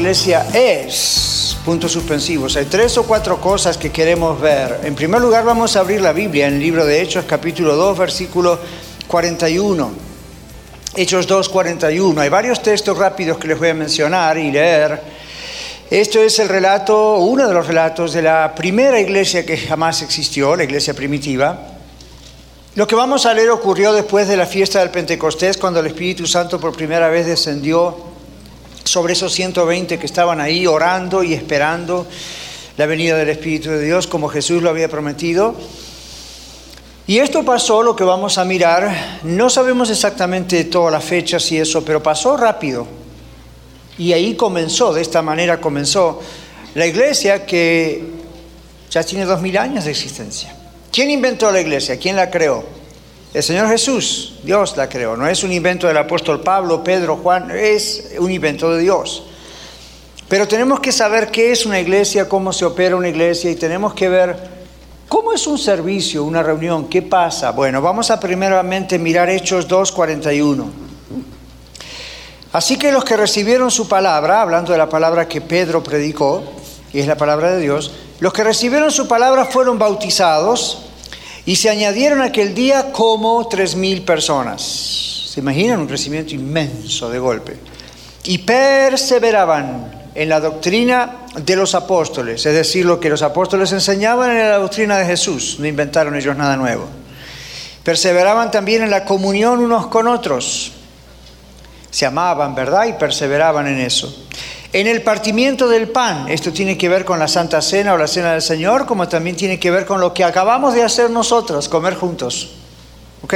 Iglesia es, puntos suspensivos. Hay tres o cuatro cosas que queremos ver. En primer lugar, vamos a abrir la Biblia en el libro de Hechos, capítulo 2, versículo 41. Hechos 2, 41. Hay varios textos rápidos que les voy a mencionar y leer. Esto es el relato, uno de los relatos de la primera iglesia que jamás existió, la iglesia primitiva. Lo que vamos a leer ocurrió después de la fiesta del Pentecostés, cuando el Espíritu Santo por primera vez descendió sobre esos 120 que estaban ahí orando y esperando la venida del Espíritu de Dios como Jesús lo había prometido. Y esto pasó, lo que vamos a mirar, no sabemos exactamente todas las fechas y eso, pero pasó rápido. Y ahí comenzó, de esta manera comenzó la iglesia que ya tiene dos mil años de existencia. ¿Quién inventó la iglesia? ¿Quién la creó? El Señor Jesús, Dios la creó, no es un invento del apóstol Pablo, Pedro, Juan, es un invento de Dios. Pero tenemos que saber qué es una iglesia, cómo se opera una iglesia y tenemos que ver cómo es un servicio, una reunión, qué pasa. Bueno, vamos a primeramente mirar Hechos 2.41. Así que los que recibieron su palabra, hablando de la palabra que Pedro predicó, y es la palabra de Dios, los que recibieron su palabra fueron bautizados y se añadieron aquel día como tres mil personas. ¿Se imaginan un crecimiento inmenso de golpe? Y perseveraban en la doctrina de los apóstoles, es decir, lo que los apóstoles enseñaban en la doctrina de Jesús, no inventaron ellos nada nuevo. Perseveraban también en la comunión unos con otros. Se amaban, ¿verdad? Y perseveraban en eso. En el partimiento del pan, esto tiene que ver con la Santa Cena o la Cena del Señor, como también tiene que ver con lo que acabamos de hacer nosotros, comer juntos. ¿Ok?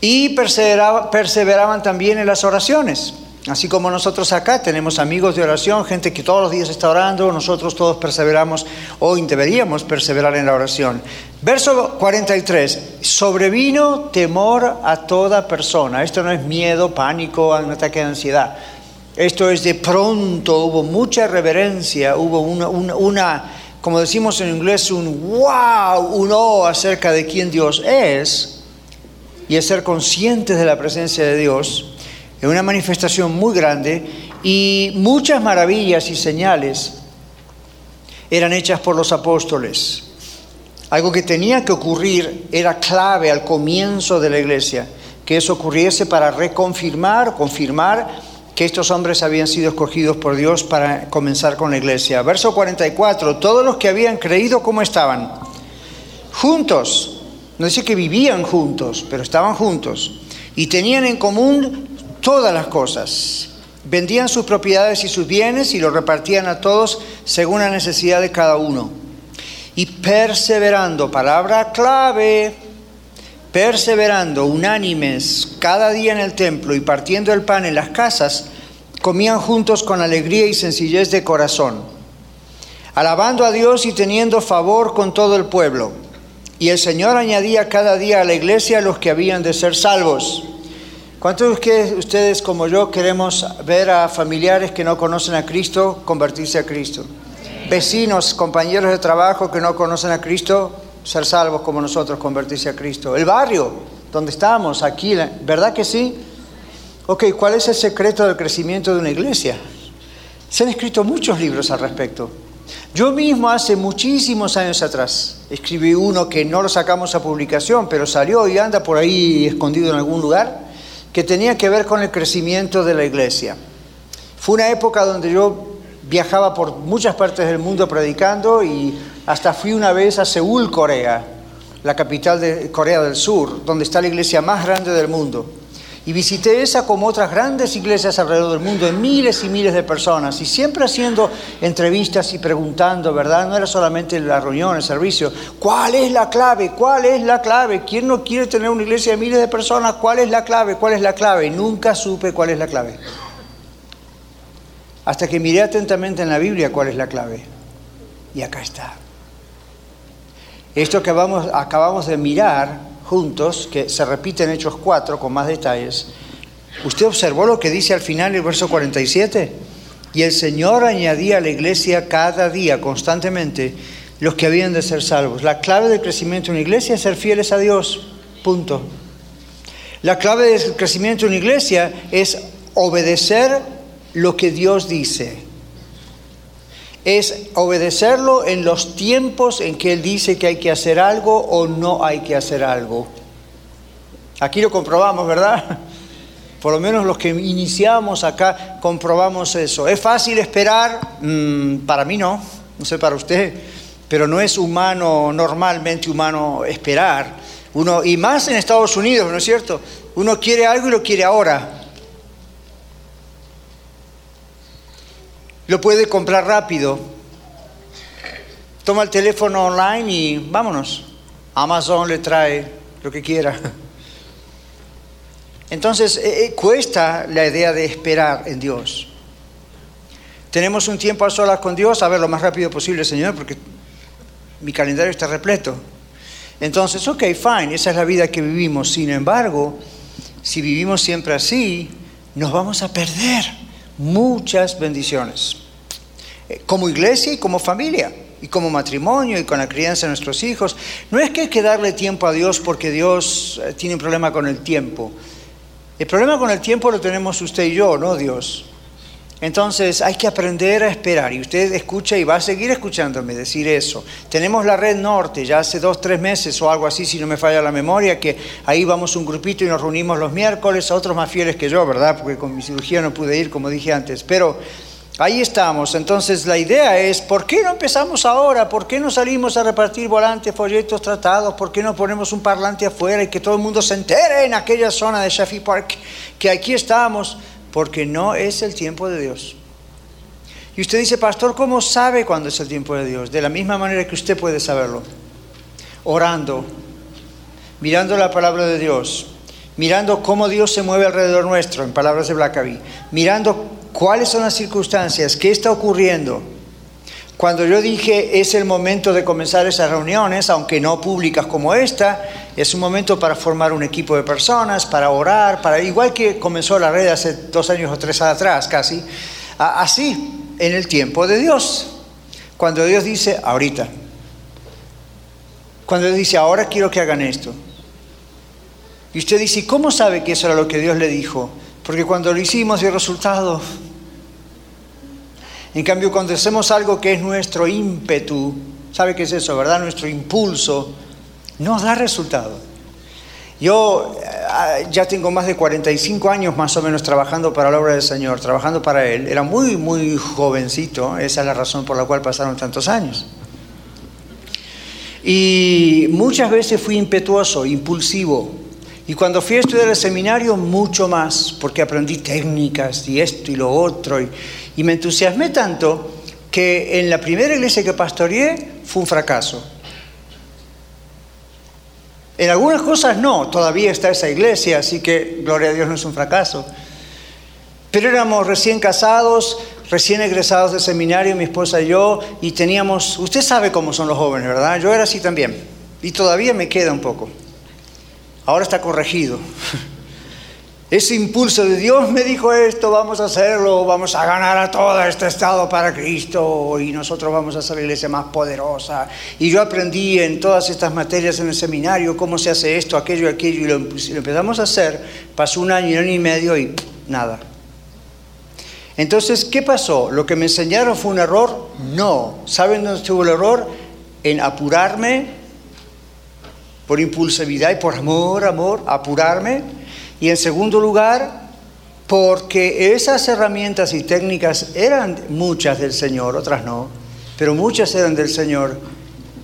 Y perseveraban, también en las oraciones. Así como nosotros acá tenemos amigos de oración, gente que todos los días está orando, nosotros todos perseveramos, hoy deberíamos perseverar en la oración. Verso 43, sobrevino temor a toda persona. Esto no es miedo, pánico, un ataque de ansiedad esto es de pronto, hubo mucha reverencia, hubo una, como decimos en inglés, un wow, un oh acerca de quién Dios es, y es ser conscientes de la presencia de Dios, en una manifestación muy grande, y muchas maravillas y señales eran hechas por los apóstoles. Algo que tenía que ocurrir era clave al comienzo de la iglesia, que eso ocurriese para reconfirmar, confirmar que estos hombres habían sido escogidos por Dios para comenzar con la iglesia. Verso 44, todos los que habían creído, ¿cómo estaban? Juntos. No dice que vivían juntos, pero estaban juntos. Y tenían en común todas las cosas. Vendían sus propiedades y sus bienes y los repartían a todos según la necesidad de cada uno. Y perseverando, palabra clave, perseverando unánimes cada día en el templo y partiendo el pan en las casas, comían juntos con alegría y sencillez de corazón, alabando a Dios y teniendo favor con todo el pueblo. Y el Señor añadía cada día a la iglesia los que habían de ser salvos. ¿Cuántos de ustedes como yo queremos ver a familiares que no conocen a Cristo convertirse a Cristo? Vecinos, compañeros de trabajo que no conocen a Cristo ser salvos como nosotros, convertirse a Cristo. El barrio donde estamos, aquí, ¿verdad que sí? Ok, ¿cuál es el secreto del crecimiento de una iglesia? Se han escrito muchos libros al respecto. Yo mismo hace muchísimos años atrás escribí uno que no lo sacamos a publicación, pero salió y anda por ahí escondido en algún lugar, que tenía que ver con el crecimiento de la iglesia. Fue una época donde yo viajaba por muchas partes del mundo predicando y hasta fui una vez a Seúl, Corea, la capital de Corea del Sur, donde está la iglesia más grande del mundo. Y visité esa como otras grandes iglesias alrededor del mundo, en miles y miles de personas, y siempre haciendo entrevistas y preguntando, ¿verdad? No era solamente la reunión, el servicio. ¿Cuál es la clave? ¿Cuál es la clave? ¿Quién no quiere tener una iglesia de miles de personas? ¿Cuál es la clave? ¿Cuál es la clave? Y nunca supe cuál es la clave. hasta que miré atentamente en la Biblia cuál es la clave. Y acá está. Esto que vamos, acabamos de mirar juntos, que se repite en Hechos 4 con más detalles, ¿usted observó lo que dice al final el verso 47? Y el Señor añadía a la iglesia cada día, constantemente, los que habían de ser salvos. La clave del crecimiento de una iglesia es ser fieles a Dios. Punto. La clave del crecimiento de una iglesia es obedecer lo que Dios dice es obedecerlo en los tiempos en que Él dice que hay que hacer algo o no hay que hacer algo. Aquí lo comprobamos, ¿verdad? Por lo menos los que iniciamos acá comprobamos eso. ¿Es fácil esperar? Mm, para mí no, no sé para usted, pero no es humano, normalmente humano esperar. Uno, y más en Estados Unidos, ¿no es cierto? Uno quiere algo y lo quiere ahora. Lo puede comprar rápido. Toma el teléfono online y vámonos. Amazon le trae lo que quiera. Entonces, eh, eh, cuesta la idea de esperar en Dios. Tenemos un tiempo a solas con Dios, a ver lo más rápido posible, Señor, porque mi calendario está repleto. Entonces, ok, fine, esa es la vida que vivimos. Sin embargo, si vivimos siempre así, nos vamos a perder muchas bendiciones, eh, como iglesia y como familia, y como matrimonio y con la crianza de nuestros hijos. No es que hay que darle tiempo a Dios porque Dios eh, tiene un problema con el tiempo. El problema con el tiempo lo tenemos usted y yo, no Dios. Entonces hay que aprender a esperar y usted escucha y va a seguir escuchándome decir eso. Tenemos la red norte, ya hace dos, tres meses o algo así, si no me falla la memoria, que ahí vamos un grupito y nos reunimos los miércoles, a otros más fieles que yo, ¿verdad? Porque con mi cirugía no pude ir, como dije antes. Pero ahí estamos. Entonces la idea es, ¿por qué no empezamos ahora? ¿Por qué no salimos a repartir volantes, folletos, tratados? ¿Por qué no ponemos un parlante afuera y que todo el mundo se entere en aquella zona de Sheffy Park que aquí estamos? Porque no es el tiempo de Dios. Y usted dice, pastor, ¿cómo sabe cuándo es el tiempo de Dios? De la misma manera que usted puede saberlo. Orando, mirando la palabra de Dios, mirando cómo Dios se mueve alrededor nuestro, en palabras de Blackaby, mirando cuáles son las circunstancias, qué está ocurriendo cuando yo dije es el momento de comenzar esas reuniones, aunque no públicas como esta, es un momento para formar un equipo de personas, para orar, para igual que comenzó la red hace dos años o tres atrás casi, así en el tiempo de Dios. Cuando Dios dice ahorita, cuando Dios dice ahora quiero que hagan esto. Y usted dice, ¿cómo sabe que eso era lo que Dios le dijo? Porque cuando lo hicimos dio resultado. En cambio, cuando hacemos algo que es nuestro ímpetu, ¿sabe qué es eso, verdad? Nuestro impulso, nos da resultado. Yo eh, ya tengo más de 45 años más o menos trabajando para la obra del Señor, trabajando para Él. Era muy, muy jovencito, esa es la razón por la cual pasaron tantos años. Y muchas veces fui impetuoso, impulsivo. Y cuando fui a estudiar el seminario, mucho más, porque aprendí técnicas y esto y lo otro. Y, y me entusiasmé tanto que en la primera iglesia que pastoreé fue un fracaso. En algunas cosas no, todavía está esa iglesia, así que gloria a Dios no es un fracaso. Pero éramos recién casados, recién egresados del seminario, mi esposa y yo, y teníamos, usted sabe cómo son los jóvenes, ¿verdad? Yo era así también, y todavía me queda un poco. Ahora está corregido. Ese impulso de Dios me dijo esto, vamos a hacerlo, vamos a ganar a todo este estado para Cristo y nosotros vamos a ser la iglesia más poderosa. Y yo aprendí en todas estas materias en el seminario cómo se hace esto, aquello, aquello, y lo, empezamos a hacer. Pasó un año, un año y medio y nada. Entonces, ¿qué pasó? ¿Lo que me enseñaron fue un error? No. ¿Saben dónde estuvo el error? En apurarme por impulsividad y por amor, amor, apurarme y en segundo lugar, porque esas herramientas y técnicas eran muchas del Señor, otras no, pero muchas eran del Señor,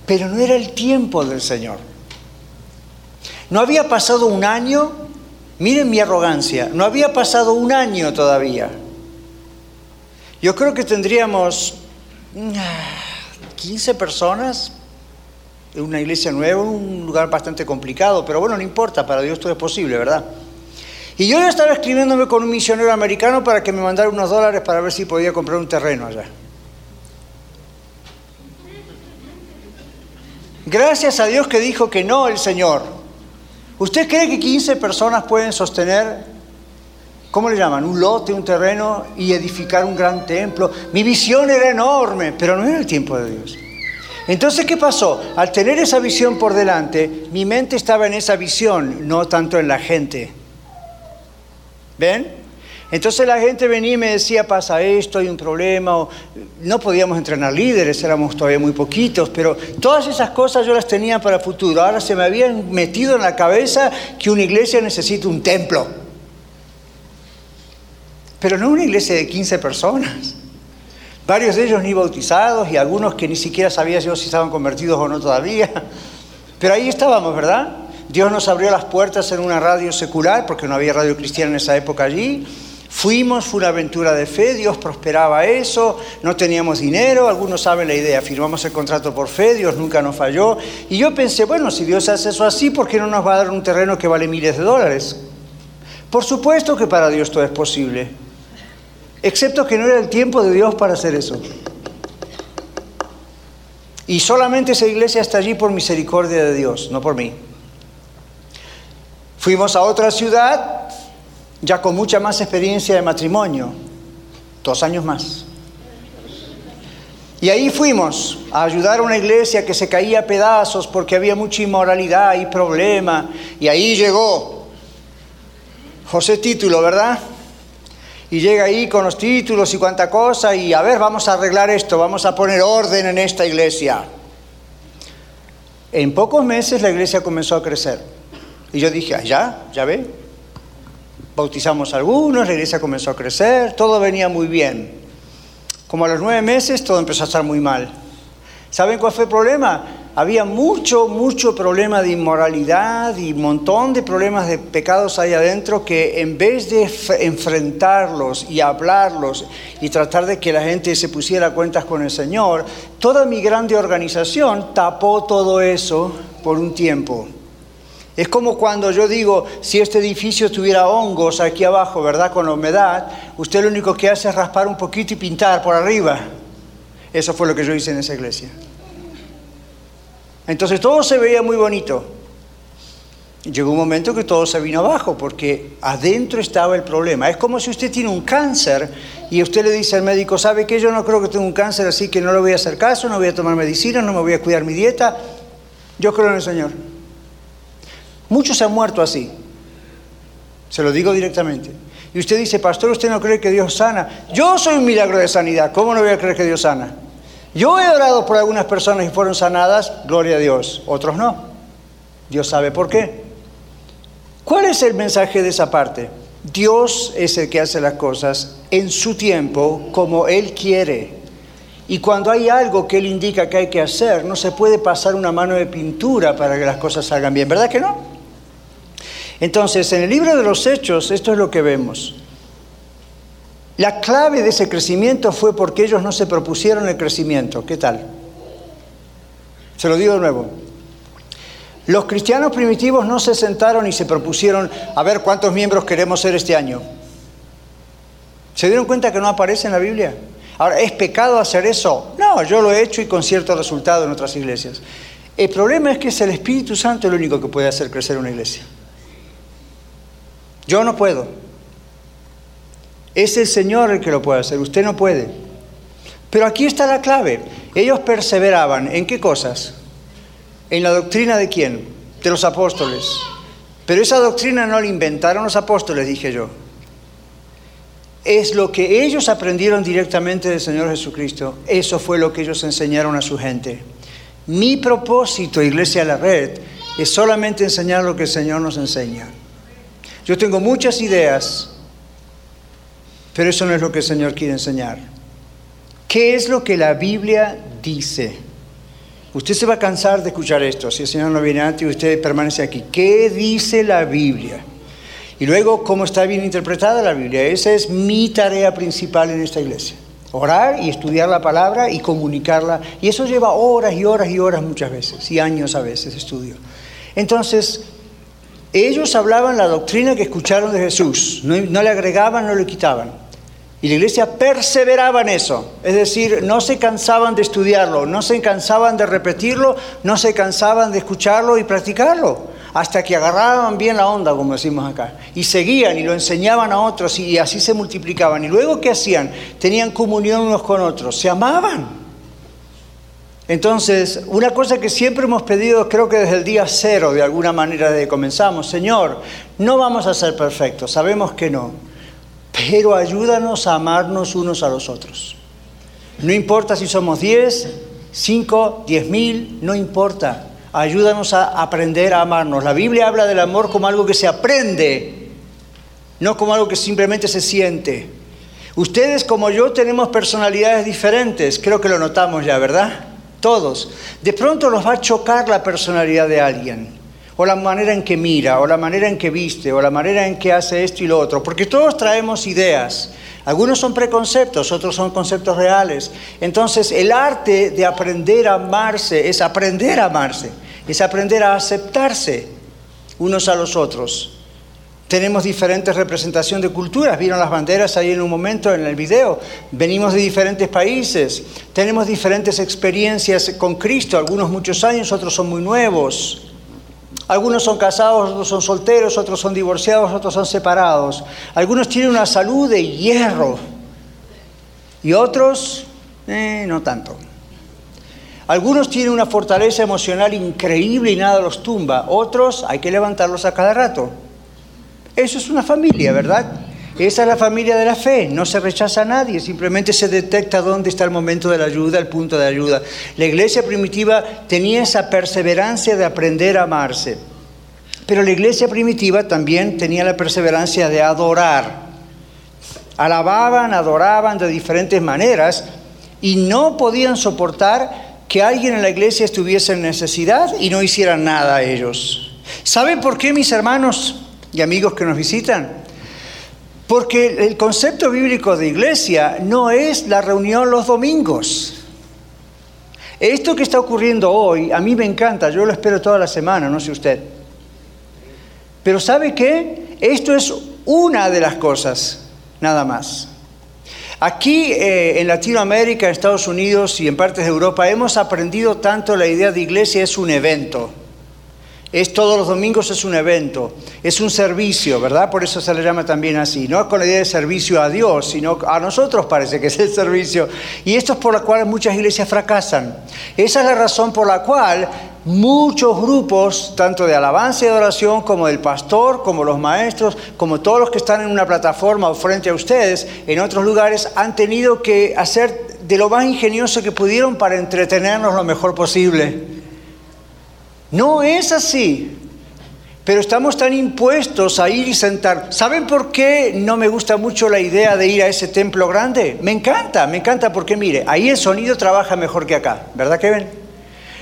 pero no era el tiempo del Señor. No había pasado un año, miren mi arrogancia, no había pasado un año todavía. Yo creo que tendríamos 15 personas en una iglesia nueva, un lugar bastante complicado, pero bueno, no importa, para Dios todo es posible, ¿verdad? Y yo ya estaba escribiéndome con un misionero americano para que me mandara unos dólares para ver si podía comprar un terreno allá. Gracias a Dios que dijo que no el Señor. ¿Usted cree que 15 personas pueden sostener, ¿cómo le llaman? Un lote, un terreno y edificar un gran templo. Mi visión era enorme, pero no era el tiempo de Dios. Entonces, ¿qué pasó? Al tener esa visión por delante, mi mente estaba en esa visión, no tanto en la gente. ¿Ven? Entonces la gente venía y me decía, pasa esto, hay un problema, no podíamos entrenar líderes, éramos todavía muy poquitos, pero todas esas cosas yo las tenía para el futuro. Ahora se me habían metido en la cabeza que una iglesia necesita un templo. Pero no una iglesia de 15 personas. Varios de ellos ni bautizados y algunos que ni siquiera sabía yo si estaban convertidos o no todavía. Pero ahí estábamos, ¿verdad? Dios nos abrió las puertas en una radio secular, porque no había radio cristiana en esa época allí. Fuimos, fue una aventura de fe, Dios prosperaba eso, no teníamos dinero, algunos saben la idea, firmamos el contrato por fe, Dios nunca nos falló. Y yo pensé, bueno, si Dios hace eso así, ¿por qué no nos va a dar un terreno que vale miles de dólares? Por supuesto que para Dios todo es posible, excepto que no era el tiempo de Dios para hacer eso. Y solamente esa iglesia está allí por misericordia de Dios, no por mí. Fuimos a otra ciudad, ya con mucha más experiencia de matrimonio, dos años más. Y ahí fuimos a ayudar a una iglesia que se caía a pedazos porque había mucha inmoralidad y problema. Y ahí llegó José Título, ¿verdad? Y llega ahí con los títulos y cuánta cosa y a ver, vamos a arreglar esto, vamos a poner orden en esta iglesia. En pocos meses la iglesia comenzó a crecer. Y yo dije, allá, ah, ya ve. Bautizamos a algunos, la iglesia comenzó a crecer, todo venía muy bien. Como a los nueve meses todo empezó a estar muy mal. ¿Saben cuál fue el problema? Había mucho, mucho problema de inmoralidad y un montón de problemas de pecados ahí adentro que en vez de enfrentarlos y hablarlos y tratar de que la gente se pusiera cuentas con el Señor, toda mi grande organización tapó todo eso por un tiempo. Es como cuando yo digo, si este edificio tuviera hongos aquí abajo, ¿verdad? Con la humedad, usted lo único que hace es raspar un poquito y pintar por arriba. Eso fue lo que yo hice en esa iglesia. Entonces todo se veía muy bonito. Llegó un momento que todo se vino abajo porque adentro estaba el problema. Es como si usted tiene un cáncer y usted le dice al médico, ¿sabe que Yo no creo que tenga un cáncer, así que no le voy a hacer caso, no voy a tomar medicina, no me voy a cuidar mi dieta. Yo creo en el Señor. Muchos han muerto así. Se lo digo directamente. Y usted dice, pastor, ¿usted no cree que Dios sana? Yo soy un milagro de sanidad. ¿Cómo no voy a creer que Dios sana? Yo he orado por algunas personas y fueron sanadas, gloria a Dios. Otros no. Dios sabe por qué. ¿Cuál es el mensaje de esa parte? Dios es el que hace las cosas en su tiempo como Él quiere. Y cuando hay algo que Él indica que hay que hacer, no se puede pasar una mano de pintura para que las cosas salgan bien. ¿Verdad que no? Entonces, en el libro de los Hechos, esto es lo que vemos. La clave de ese crecimiento fue porque ellos no se propusieron el crecimiento. ¿Qué tal? Se lo digo de nuevo. Los cristianos primitivos no se sentaron y se propusieron a ver cuántos miembros queremos ser este año. ¿Se dieron cuenta que no aparece en la Biblia? Ahora, ¿es pecado hacer eso? No, yo lo he hecho y con cierto resultado en otras iglesias. El problema es que es el Espíritu Santo el único que puede hacer crecer una iglesia. Yo no puedo. Es el Señor el que lo puede hacer, usted no puede. Pero aquí está la clave. Ellos perseveraban en qué cosas? En la doctrina de quién? De los apóstoles. Pero esa doctrina no la inventaron los apóstoles, dije yo. Es lo que ellos aprendieron directamente del Señor Jesucristo. Eso fue lo que ellos enseñaron a su gente. Mi propósito, Iglesia de la Red, es solamente enseñar lo que el Señor nos enseña. Yo tengo muchas ideas, pero eso no es lo que el Señor quiere enseñar. ¿Qué es lo que la Biblia dice? Usted se va a cansar de escuchar esto si el Señor no viene antes y usted permanece aquí. ¿Qué dice la Biblia? Y luego, ¿cómo está bien interpretada la Biblia? Esa es mi tarea principal en esta iglesia. Orar y estudiar la palabra y comunicarla. Y eso lleva horas y horas y horas muchas veces, y años a veces estudio. Entonces, Ellos hablaban la doctrina que escucharon de Jesús, no, le agregaban, no le quitaban. Y la iglesia perseveraba en eso, es decir, no se cansaban de estudiarlo, no se cansaban de repetirlo, no se cansaban de escucharlo y practicarlo, hasta que agarraban bien la onda, como decimos acá, y seguían y lo enseñaban a otros y así se multiplicaban. Y luego, ¿qué hacían? Tenían comunión unos con otros, se amaban. Entonces, una cosa que siempre hemos pedido, creo que desde el día cero, de alguna manera, desde que comenzamos, Señor, no vamos a ser perfectos, sabemos que no, pero ayúdanos a amarnos unos a los otros. No importa si somos 10, 5, 10 mil, no importa. Ayúdanos a aprender a amarnos. La Biblia habla del amor como algo que se aprende, no como algo que simplemente se siente. Ustedes como yo tenemos personalidades diferentes, creo que lo notamos ya, ¿verdad? Todos. De pronto nos va a chocar la personalidad de alguien, o la manera en que mira, o la manera en que viste, o la manera en que hace esto y lo otro, porque todos traemos ideas. Algunos son preconceptos, otros son conceptos reales. Entonces, el arte de aprender a amarse es aprender a amarse, es aprender a aceptarse unos a los otros. Tenemos diferentes representaciones de culturas, vieron las banderas ahí en un momento en el video, venimos de diferentes países, tenemos diferentes experiencias con Cristo, algunos muchos años, otros son muy nuevos. Algunos son casados, otros son solteros, otros son divorciados, otros son separados. Algunos tienen una salud de hierro y otros eh, no tanto. Algunos tienen una fortaleza emocional increíble y nada los tumba. Otros hay que levantarlos a cada rato. Eso es una familia, ¿verdad? Esa es la familia de la fe, no se rechaza a nadie, simplemente se detecta dónde está el momento de la ayuda, el punto de ayuda. La iglesia primitiva tenía esa perseverancia de aprender a amarse, pero la iglesia primitiva también tenía la perseverancia de adorar. Alababan, adoraban de diferentes maneras y no podían soportar que alguien en la iglesia estuviese en necesidad y no hicieran nada a ellos. ¿Saben por qué, mis hermanos? Y amigos que nos visitan. Porque el concepto bíblico de iglesia no es la reunión los domingos. Esto que está ocurriendo hoy, a mí me encanta, yo lo espero toda la semana, no sé usted. Pero ¿sabe qué? Esto es una de las cosas, nada más. Aquí eh, en Latinoamérica, Estados Unidos y en partes de Europa hemos aprendido tanto la idea de iglesia es un evento. Es todos los domingos es un evento, es un servicio, ¿verdad? Por eso se le llama también así. No es con la idea de servicio a Dios, sino a nosotros parece que es el servicio. Y esto es por la cual muchas iglesias fracasan. Esa es la razón por la cual muchos grupos, tanto de alabanza y adoración, como del pastor, como los maestros, como todos los que están en una plataforma o frente a ustedes, en otros lugares, han tenido que hacer de lo más ingenioso que pudieron para entretenernos lo mejor posible. No es así. Pero estamos tan impuestos a ir y sentar. ¿Saben por qué no me gusta mucho la idea de ir a ese templo grande? Me encanta, me encanta porque mire, ahí el sonido trabaja mejor que acá, ¿verdad que ven?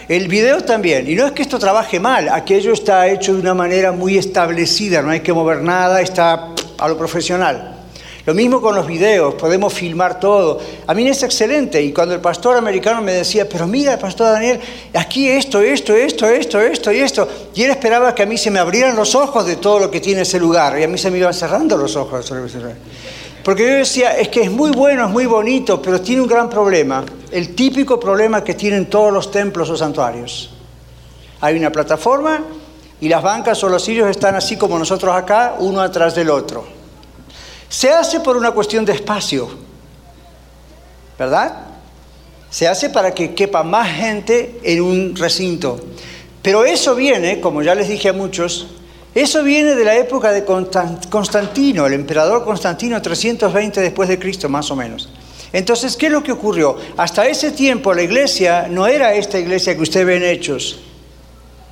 El video también, y no es que esto trabaje mal, aquello está hecho de una manera muy establecida, no hay que mover nada, está a lo profesional. Lo mismo con los videos, podemos filmar todo. A mí es excelente. Y cuando el pastor americano me decía, pero mira, pastor Daniel, aquí esto, esto, esto, esto, esto y esto. Y él esperaba que a mí se me abrieran los ojos de todo lo que tiene ese lugar. Y a mí se me iban cerrando los ojos. Porque yo decía, es que es muy bueno, es muy bonito, pero tiene un gran problema. El típico problema que tienen todos los templos o santuarios. Hay una plataforma y las bancas o los sillos están así como nosotros acá, uno atrás del otro. Se hace por una cuestión de espacio, ¿verdad? Se hace para que quepa más gente en un recinto. Pero eso viene, como ya les dije a muchos, eso viene de la época de Constantino, el emperador Constantino, 320 después de Cristo, más o menos. Entonces, ¿qué es lo que ocurrió? Hasta ese tiempo la iglesia no era esta iglesia que usted ve en Hechos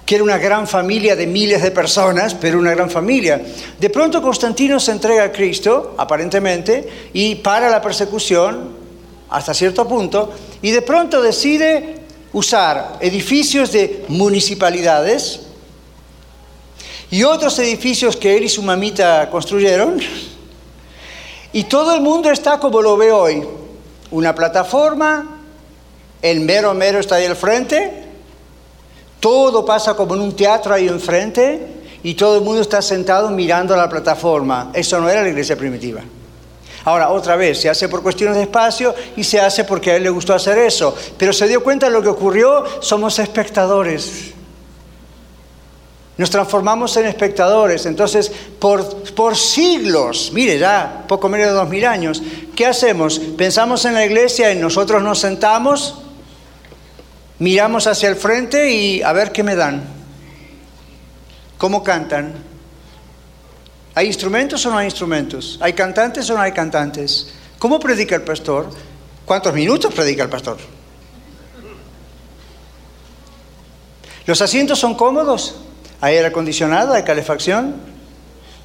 que era una gran familia de miles de personas, pero una gran familia. De pronto Constantino se entrega a Cristo, aparentemente, y para la persecución hasta cierto punto, y de pronto decide usar edificios de municipalidades y otros edificios que él y su mamita construyeron, y todo el mundo está como lo ve hoy, una plataforma, el mero mero está ahí al frente, todo pasa como en un teatro ahí enfrente y todo el mundo está sentado mirando la plataforma. Eso no era la iglesia primitiva. Ahora, otra vez, se hace por cuestiones de espacio y se hace porque a él le gustó hacer eso. Pero se dio cuenta de lo que ocurrió, somos espectadores. Nos transformamos en espectadores. Entonces, por, por siglos, mire ya, poco menos de dos mil años, ¿qué hacemos? Pensamos en la iglesia y nosotros nos sentamos, miramos hacia el frente y a ver qué me dan. ¿Cómo cantan? ¿Hay instrumentos o no hay instrumentos? ¿Hay cantantes o no hay cantantes? ¿Cómo predica el pastor? ¿Cuántos minutos predica el pastor? ¿Los asientos son cómodos? ¿Hay aire acondicionado? ¿Hay calefacción?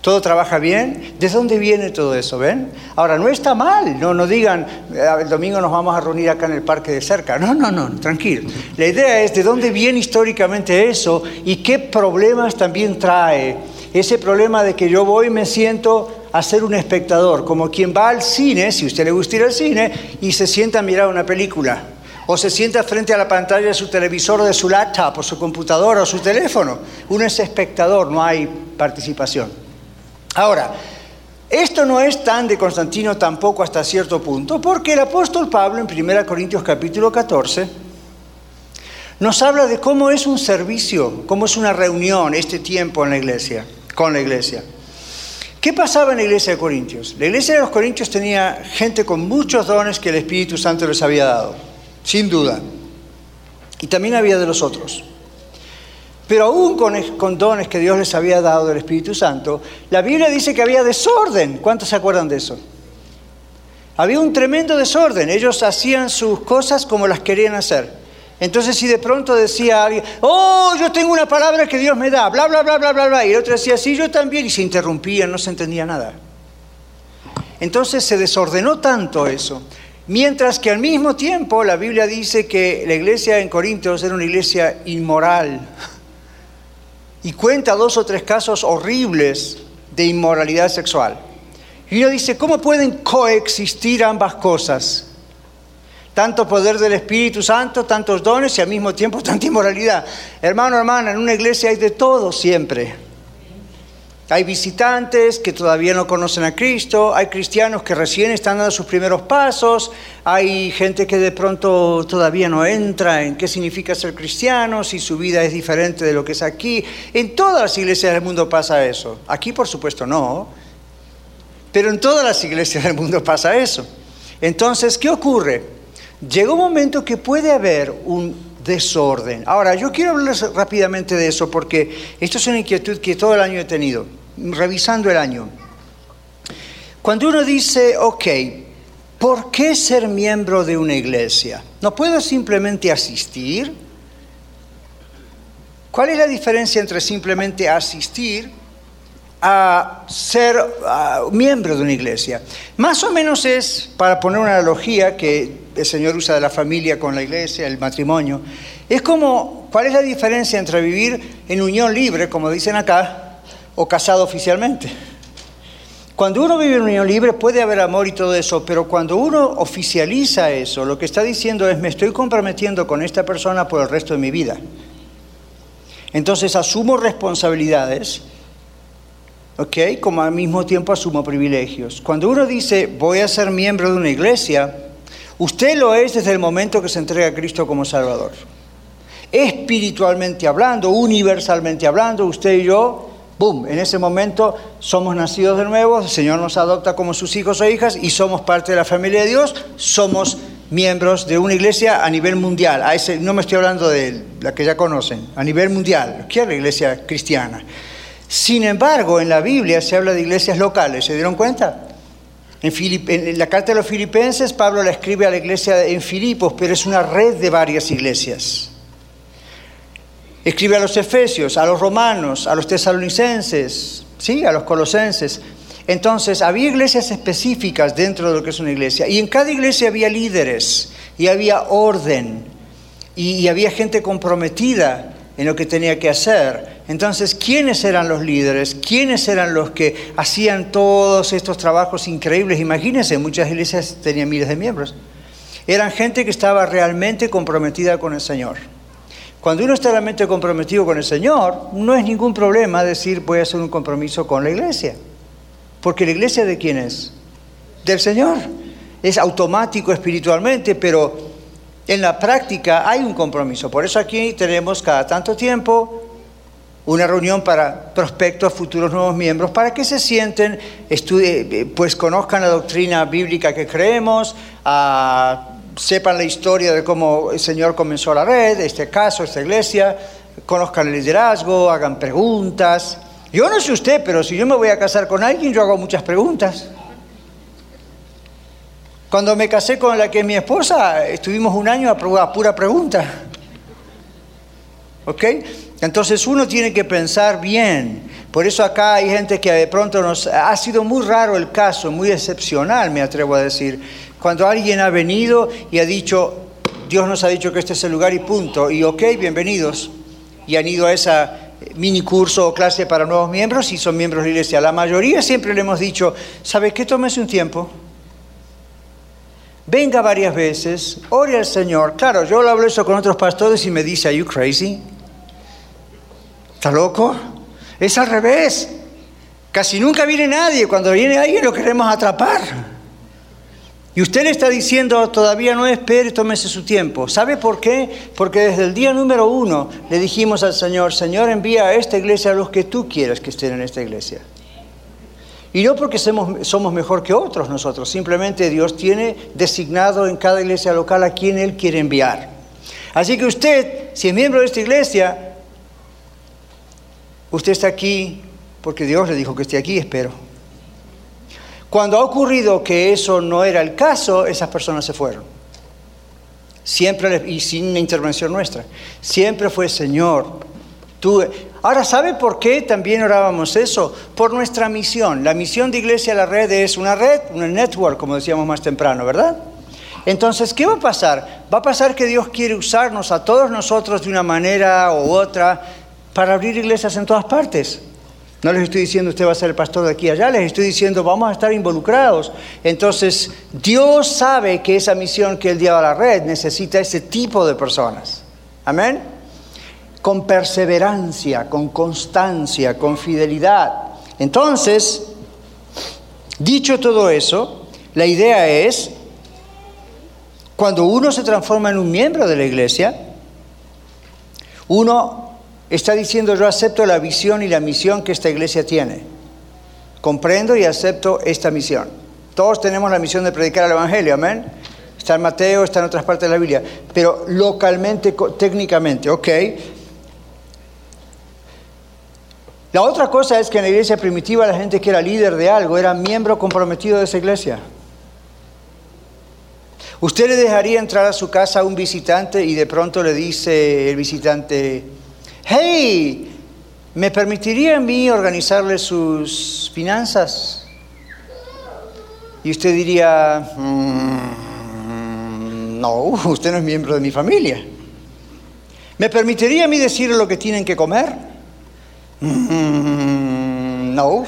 ¿Todo trabaja bien? ¿De dónde viene todo eso? ¿Ven? Ahora, no está mal. No, no digan, eh, el domingo nos vamos a reunir acá en el parque de cerca. No, no, no, tranquilo. La idea es de dónde viene históricamente eso y qué problemas también trae ese problema de que yo voy y me siento a ser un espectador, como quien va al cine, si usted le gusta ir al cine, y se sienta a mirar una película, o se sienta frente a la pantalla de su televisor, o de su laptop, o su computadora, o su teléfono. Uno es espectador, no hay participación. Ahora, esto no es tan de Constantino tampoco hasta cierto punto, porque el apóstol Pablo en 1 Corintios capítulo 14 nos habla de cómo es un servicio, cómo es una reunión este tiempo en la iglesia con la iglesia. ¿Qué pasaba en la iglesia de Corintios? La iglesia de los Corintios tenía gente con muchos dones que el Espíritu Santo les había dado, sin duda. Y también había de los otros. Pero aún con, dones que Dios les había dado del Espíritu Santo, la Biblia dice que había desorden. ¿Cuántos se acuerdan de eso? Había un tremendo desorden. Ellos hacían sus cosas como las querían hacer. Entonces si de pronto decía alguien, oh, yo tengo una palabra que Dios me da, bla, bla, bla, bla, bla, bla, y el otro decía, sí, yo también, y se interrumpía, no se entendía nada. Entonces se desordenó tanto eso. Mientras que al mismo tiempo la Biblia dice que la iglesia en Corintios era una iglesia inmoral. Y cuenta dos o tres casos horribles de inmoralidad sexual. Y uno dice, ¿cómo pueden coexistir ambas cosas? tanto poder del Espíritu Santo, tantos dones y al mismo tiempo tanta inmoralidad. Hermano, hermana, en una iglesia hay de todo siempre. Hay visitantes que todavía no conocen a Cristo, hay cristianos que recién están dando sus primeros pasos, hay gente que de pronto todavía no entra en qué significa ser cristiano, si su vida es diferente de lo que es aquí. En todas las iglesias del mundo pasa eso. Aquí por supuesto no, pero en todas las iglesias del mundo pasa eso. Entonces, ¿qué ocurre? llega un momento que puede haber un desorden. Ahora, yo quiero hablarles rápidamente de eso porque esto es una inquietud que todo el año he tenido, revisando el año. Cuando uno dice, ok, ¿por qué ser miembro de una iglesia? ¿No puedo simplemente asistir? ¿Cuál es la diferencia entre simplemente asistir a ser miembro de una iglesia. Más o menos es, para poner una analogía que el Señor usa de la familia con la iglesia, el matrimonio, es como, ¿cuál es la diferencia entre vivir en unión libre, como dicen acá, o casado oficialmente? Cuando uno vive en unión libre puede haber amor y todo eso, pero cuando uno oficializa eso, lo que está diciendo es me estoy comprometiendo con esta persona por el resto de mi vida. Entonces asumo responsabilidades ¿ok? Como al mismo tiempo asumo privilegios. Cuando uno dice, voy a ser miembro de una iglesia, usted lo es desde el momento que se entrega a Cristo como Salvador. Espiritualmente hablando, universalmente hablando, usted y yo, boom, en ese momento somos nacidos de nuevo, el Señor nos adopta como sus hijos o hijas y somos parte de la familia de Dios, somos miembros de una iglesia a nivel mundial. No me estoy hablando de la que ya conocen, a nivel mundial, ¿qué es la iglesia cristiana? Sin embargo, en la Biblia se habla de iglesias locales, ¿se dieron cuenta? En, la carta de los filipenses, Pablo la escribe a la iglesia en Filipos, pero es una red de varias iglesias. Escribe a los efesios, a los romanos, a los tesalonicenses, ¿sí? a los colosenses. Entonces, había iglesias específicas dentro de lo que es una iglesia. Y en cada iglesia había líderes, y había orden, y había gente comprometida en lo que tenía que hacer. Entonces, ¿quiénes eran los líderes? ¿Quiénes eran los que hacían todos estos trabajos increíbles? Imagínense, muchas iglesias tenían miles de miembros. Eran gente que estaba realmente comprometida con el Señor. Cuando uno está realmente comprometido con el Señor, no es ningún problema decir voy a hacer un compromiso con la iglesia. Porque la iglesia de quién es? Del Señor. Es automático espiritualmente, pero en la práctica hay un compromiso. Por eso aquí tenemos cada tanto tiempo una reunión para prospectos, futuros nuevos miembros, para que se sienten, estudien, pues conozcan la doctrina bíblica que creemos, a sepan la historia de cómo el Señor comenzó la red, este caso, esta iglesia, conozcan el liderazgo, hagan preguntas. Yo no sé usted, pero si yo me voy a casar con alguien, yo hago muchas preguntas. Cuando me casé con la que es mi esposa, estuvimos un año a pura pregunta. ¿Ok? Entonces uno tiene que pensar bien. Por eso acá hay gente que de pronto nos... Ha sido muy raro el caso, muy excepcional, me atrevo a decir cuando alguien ha venido y ha dicho, Dios nos ha dicho que este es el lugar y punto, y ok, bienvenidos, y han ido a esa mini curso o clase para nuevos miembros y son miembros de la iglesia. La mayoría siempre le hemos dicho, ¿sabes qué? Tómese un tiempo. Venga varias veces, ore al Señor. Claro, yo lo hablo eso con otros pastores y me dice, ¿Are you crazy? ¿Está loco? Es al revés. Casi nunca viene nadie. Cuando viene alguien lo queremos atrapar. Y usted le está diciendo, todavía no espere, tómese su tiempo. ¿Sabe por qué? Porque desde el día número uno le dijimos al Señor, Señor, envía a esta iglesia a los que tú quieras que estén en esta iglesia. Y no porque somos, somos mejor que otros nosotros, simplemente Dios tiene designado en cada iglesia local a quien Él quiere enviar. Así que usted, si es miembro de esta iglesia, usted está aquí porque Dios le dijo que esté aquí, espero. Cuando ha ocurrido que eso no era el caso, esas personas se fueron. Siempre, y sin intervención nuestra. Siempre fue, Señor, tú... Ahora, ¿sabe por qué también orábamos eso? Por nuestra misión. La misión de Iglesia La Red es una red, una network, como decíamos más temprano, ¿verdad? Entonces, ¿qué va a pasar? Va a pasar que Dios quiere usarnos a todos nosotros de una manera u otra para abrir iglesias en todas partes. No les estoy diciendo usted va a ser el pastor de aquí allá, les estoy diciendo vamos a estar involucrados. Entonces, Dios sabe que esa misión que Él dio a la red necesita ese tipo de personas. Amén. Con perseverancia, con constancia, con fidelidad. Entonces, dicho todo eso, la idea es, cuando uno se transforma en un miembro de la iglesia, uno está diciendo yo acepto la visión y la misión que esta iglesia tiene. Comprendo y acepto esta misión. Todos tenemos la misión de predicar el Evangelio, amén. Está en Mateo, está en otras partes de la Biblia, pero localmente, técnicamente, ok. La otra cosa es que en la iglesia primitiva la gente que era líder de algo era miembro comprometido de esa iglesia. Usted le dejaría entrar a su casa a un visitante y de pronto le dice el visitante, hey, ¿me permitiría a mí organizarle sus finanzas? Y usted diría, mm, no, usted no es miembro de mi familia. ¿Me permitiría a mí decirle lo que tienen que comer? Mm, no.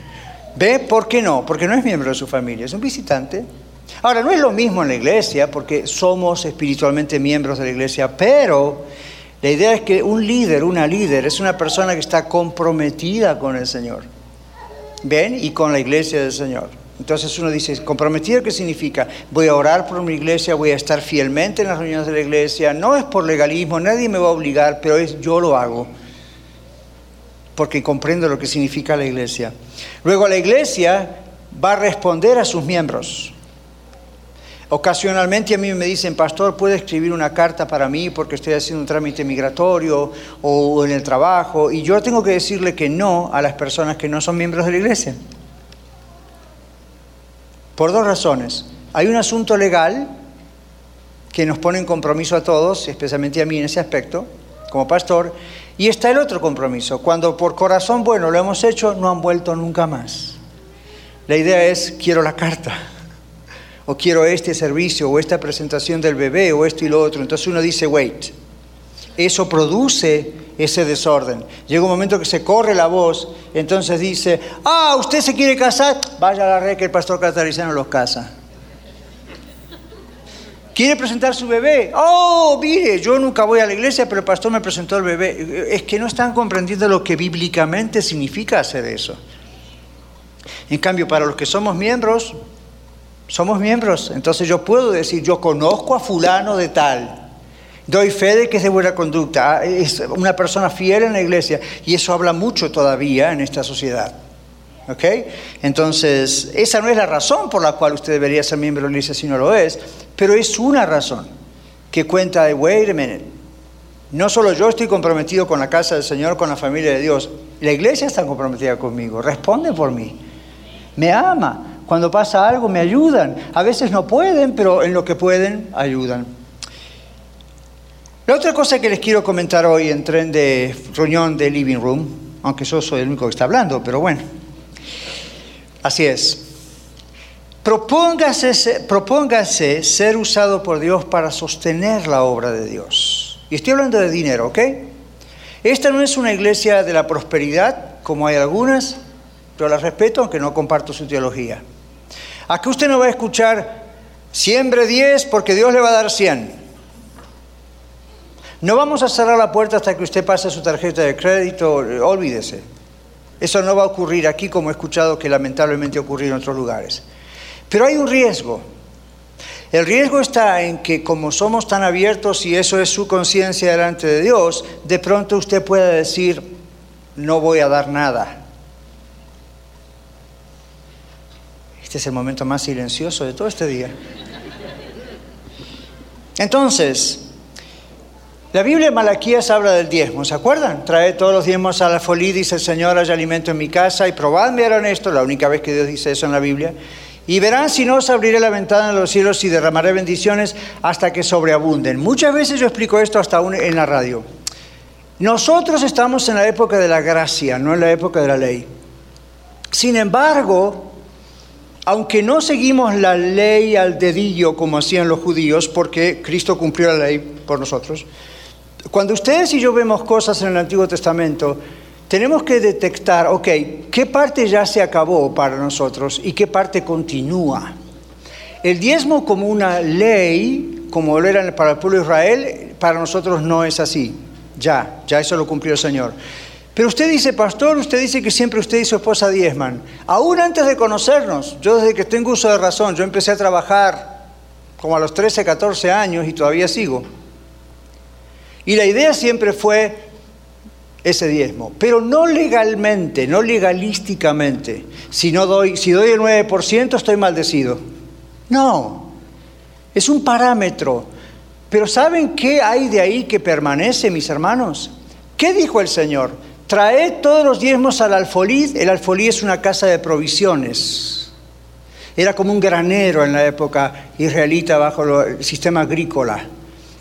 ¿Ve? ¿Por qué no? Porque no es miembro de su familia, es un visitante. Ahora, no es lo mismo en la iglesia, porque somos espiritualmente miembros de la iglesia, pero la idea es que un líder, una líder, es una persona que está comprometida con el Señor. ¿Ven? Y con la iglesia del Señor. Entonces uno dice, comprometido, ¿qué significa? Voy a orar por mi iglesia, voy a estar fielmente en las reuniones de la iglesia. No es por legalismo, nadie me va a obligar, pero es yo lo hago. Porque comprendo lo que significa la iglesia. Luego la iglesia va a responder a sus miembros. Ocasionalmente a mí me dicen, pastor, ¿puede escribir una carta para mí porque estoy haciendo un trámite migratorio o en el trabajo? Y yo tengo que decirle que no a las personas que no son miembros de la iglesia. Por dos razones. Hay un asunto legal que nos pone en compromiso a todos, especialmente a mí en ese aspecto, como pastor, y está el otro compromiso. Cuando por corazón bueno lo hemos hecho, no han vuelto nunca más. La idea es, quiero la carta o quiero este servicio, o esta presentación del bebé, o esto y lo otro. Entonces uno dice, wait, eso produce ese desorden. Llega un momento que se corre la voz, entonces dice, ah, usted se quiere casar, vaya a la red que el pastor catarizano los casa. ¿Quiere presentar su bebé? Oh, mire, yo nunca voy a la iglesia, pero el pastor me presentó el bebé. Es que no están comprendiendo lo que bíblicamente significa hacer eso. En cambio, para los que somos miembros, somos miembros. Entonces yo puedo decir, yo conozco a fulano de tal. Doy fe de que es de buena conducta. Es una persona fiel en la iglesia. Y eso habla mucho todavía en esta sociedad. ¿Ok? Entonces, esa no es la razón por la cual usted debería ser miembro de la iglesia si no lo es, pero es una razón que cuenta de, wait a minute, no solo yo estoy comprometido con la casa del Señor, con la familia de Dios, la iglesia está comprometida conmigo, responde por mí, me ama, cuando pasa algo me ayudan, a veces no pueden, pero en lo que pueden ayudan. La otra cosa que les quiero comentar hoy en tren de reunión de Living Room, aunque yo soy el único que está hablando, pero bueno, Así es. Propóngase, ser usado por Dios para sostener la obra de Dios. Y estoy hablando de dinero, ¿ok? Esta no es una iglesia de la prosperidad, como hay algunas, pero la respeto aunque no comparto su teología. Aquí usted no va a escuchar, siembre 10 porque Dios le va a dar 100. No vamos a cerrar la puerta hasta que usted pase su tarjeta de crédito, olvídese. Eso no va a ocurrir aquí como he escuchado que lamentablemente ocurrido en otros lugares. Pero hay un riesgo. El riesgo está en que como somos tan abiertos y eso es su conciencia delante de Dios, de pronto usted pueda decir, no voy a dar nada. Este es el momento más silencioso de todo este día. Entonces, la Biblia de Malaquías habla del diezmo, ¿se acuerdan? Trae todos los diezmos a la folí, dice el Señor, hay alimento en mi casa, y probadme harán esto, la única vez que Dios dice eso en la Biblia. Y verán si no os abriré la ventana de los cielos y derramaré bendiciones hasta que sobreabunden. Muchas veces yo explico esto hasta en la radio. Nosotros estamos en la época de la gracia, no en la época de la ley. Sin embargo, aunque no seguimos la ley al dedillo como hacían los judíos, porque Cristo cumplió la ley por nosotros, cuando ustedes y yo vemos cosas en el Antiguo Testamento, tenemos que detectar, ok, ¿qué parte ya se acabó para nosotros y qué parte continúa? El diezmo como una ley, como lo era para el pueblo de Israel, para nosotros no es así. Ya, ya eso lo cumplió el Señor. Pero usted dice, pastor, usted dice que siempre usted y su esposa diezman. Aún antes de conocernos, yo desde que tengo uso de razón, yo empecé a trabajar como a los 13, 14 años y todavía sigo. Y la idea siempre fue ese diezmo, pero no legalmente, no legalísticamente. Si, no doy, si doy el 9% estoy maldecido. No, es un parámetro. Pero ¿saben qué hay de ahí que permanece, mis hermanos? ¿Qué dijo el Señor? Traed todos los diezmos al alfolí. El alfolí es una casa de provisiones. Era como un granero en la época israelita bajo el sistema agrícola.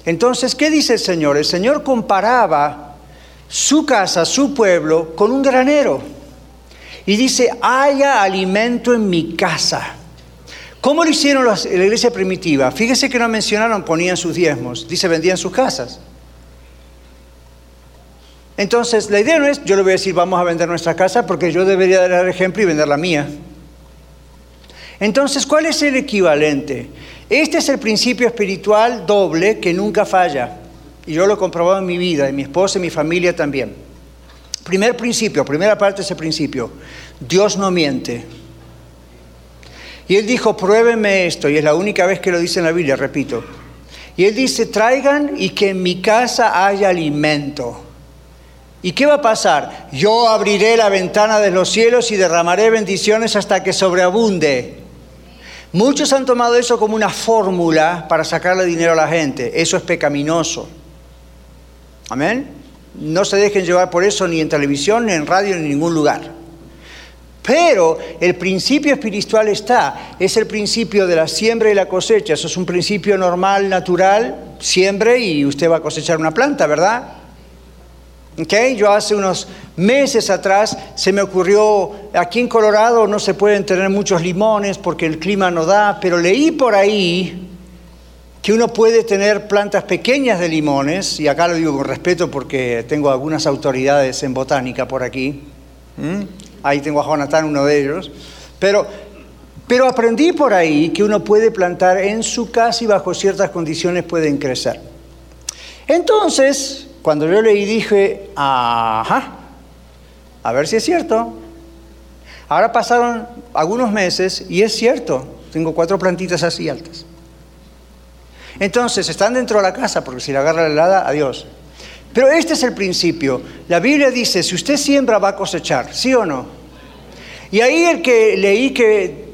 Entonces, ¿qué dice el Señor? El Señor comparaba su casa, su pueblo, con un granero. Y dice, haya alimento en mi casa. ¿Cómo lo hicieron la iglesia primitiva? Fíjese que no mencionaron, ponían sus diezmos. Dice, vendían sus casas. Entonces, la idea no es, yo le voy a decir, vamos a vender nuestra casa porque yo debería dar ejemplo y vender la mía. Entonces, ¿cuál es el equivalente? Este es el principio espiritual doble que nunca falla. Y yo lo he comprobado en mi vida, en mi esposa y mi familia también. Primer principio, primera parte de ese principio. Dios no miente. Y él dijo, pruébeme esto, y es la única vez que lo dice en la Biblia, repito. Y él dice, traigan y que en mi casa haya alimento. ¿Y qué va a pasar? Yo abriré la ventana de los cielos y derramaré bendiciones hasta que sobreabunde. Muchos han tomado eso como una fórmula para sacarle dinero a la gente. Eso es pecaminoso. Amén. No se dejen llevar por eso ni en televisión, ni en radio, ni en ningún lugar. Pero el principio espiritual está, es el principio de la siembra y la cosecha. Eso es un principio normal, natural. Siembre y usted va a cosechar una planta, ¿verdad? Okay, yo hace unos meses atrás se me ocurrió, aquí en Colorado no se pueden tener muchos limones porque el clima no da, pero leí por ahí que uno puede tener plantas pequeñas de limones, y acá lo digo con respeto porque tengo algunas autoridades en botánica por aquí, ahí tengo a Jonathan, uno de ellos, pero Pero aprendí por ahí que uno puede plantar en su casa y bajo ciertas condiciones pueden crecer. Entonces, cuando yo leí dije, ajá, a ver si es cierto. Ahora pasaron algunos meses y es cierto, tengo cuatro plantitas así altas. Entonces, están dentro de la casa, porque si la agarra la helada, adiós. Pero este es el principio. La Biblia dice, si usted siembra va a cosechar, ¿sí o no? Y ahí el que leí que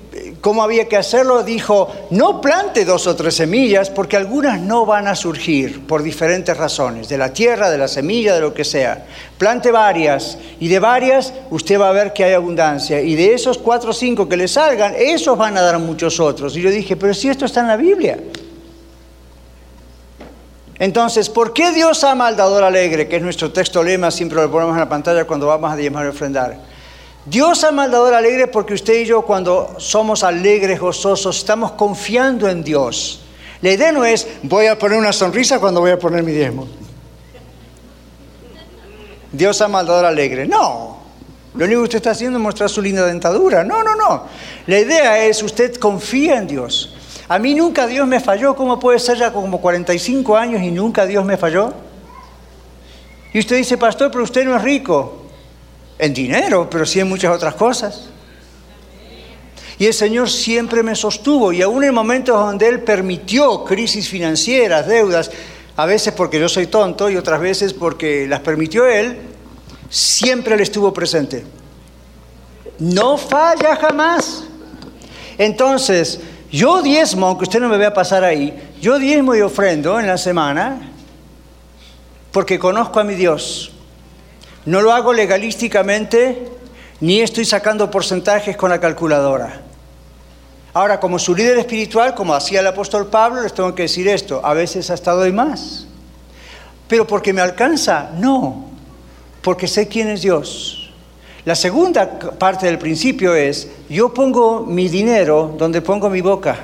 cómo había que hacerlo, dijo, no plante dos o tres semillas porque algunas no van a surgir por diferentes razones, de la tierra, de la semilla, de lo que sea. Plante varias y de varias usted va a ver que hay abundancia y de esos cuatro o cinco que le salgan, esos van a dar muchos otros. Y yo dije, pero si esto está en la Biblia. Entonces, ¿por qué Dios ama al dador alegre? Que es nuestro texto lema, siempre lo ponemos en la pantalla cuando vamos a diezmar y ofrendar. Dios ama al alegre porque usted y yo cuando somos alegres, gozosos, estamos confiando en Dios. La idea no es, voy a poner una sonrisa cuando voy a poner mi diezmo. Dios ama al alegre. No. Lo único que usted está haciendo es mostrar su linda dentadura. No, no, no. La idea es, usted confía en Dios. A mí nunca Dios me falló. ¿Cómo puede ser ya como 45 años y nunca Dios me falló? Y usted dice, pastor, pero usted no es rico. En dinero, pero sí en muchas otras cosas. Y el Señor siempre me sostuvo. Y aún en momentos donde Él permitió crisis financieras, deudas, a veces porque yo soy tonto y otras veces porque las permitió Él, siempre Él estuvo presente. No falla jamás. Entonces, yo diezmo, aunque usted no me vea pasar ahí, yo diezmo y ofrendo en la semana porque conozco a mi Dios. No lo hago legalísticamente ni estoy sacando porcentajes con la calculadora. Ahora, como su líder espiritual, como hacía el apóstol Pablo, les tengo que decir esto, a veces hasta doy más. Pero porque me alcanza, no, porque sé quién es Dios. La segunda parte del principio es, yo pongo mi dinero donde pongo mi boca,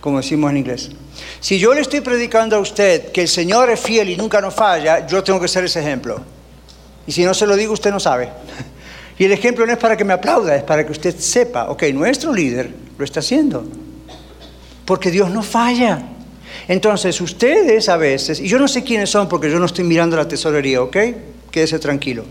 como decimos en inglés. Si yo le estoy predicando a usted que el Señor es fiel y nunca nos falla, yo tengo que ser ese ejemplo. Y si no se lo digo, usted no sabe. Y el ejemplo no es para que me aplauda, es para que usted sepa, ok, nuestro líder lo está haciendo. Porque Dios no falla. Entonces, ustedes a veces, y yo no sé quiénes son porque yo no estoy mirando la tesorería, ¿ok? Quédese tranquilo.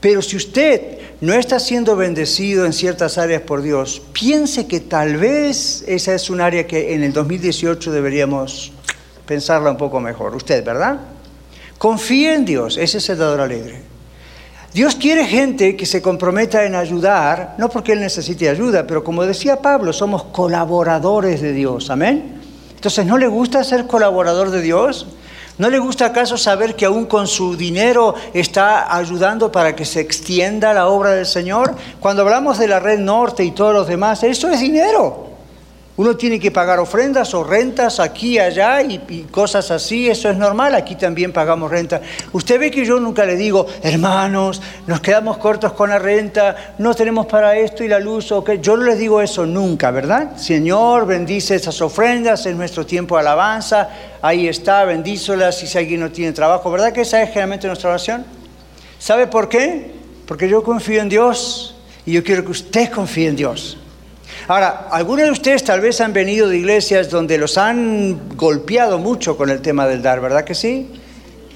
Pero si usted no está siendo bendecido en ciertas áreas por Dios, piense que tal vez esa es un área que en el 2018 deberíamos pensarla un poco mejor. Usted, ¿verdad? Confíe en Dios, ese es el dador alegre. Dios quiere gente que se comprometa en ayudar, no porque Él necesite ayuda, pero como decía Pablo, somos colaboradores de Dios, amén. Entonces, ¿no le gusta ser colaborador de Dios? ¿No le gusta acaso saber que aún con su dinero está ayudando para que se extienda la obra del Señor? Cuando hablamos de la red norte y todos los demás, eso es dinero. Uno tiene que pagar ofrendas o rentas aquí allá y, cosas así, eso es normal, aquí también pagamos renta. Usted ve que yo nunca le digo, hermanos, nos quedamos cortos con la renta, no tenemos para esto y la luz, okay. yo no les digo eso nunca, ¿verdad? Señor, bendice esas ofrendas, en nuestro tiempo de alabanza, ahí está, bendízolas si alguien no tiene trabajo, ¿verdad que esa es generalmente nuestra oración? ¿Sabe por qué? Porque yo confío en Dios y yo quiero que usted confíe en Dios. Ahora, algunos de ustedes tal vez han venido de iglesias donde los han golpeado mucho con el tema del dar, ¿verdad que sí?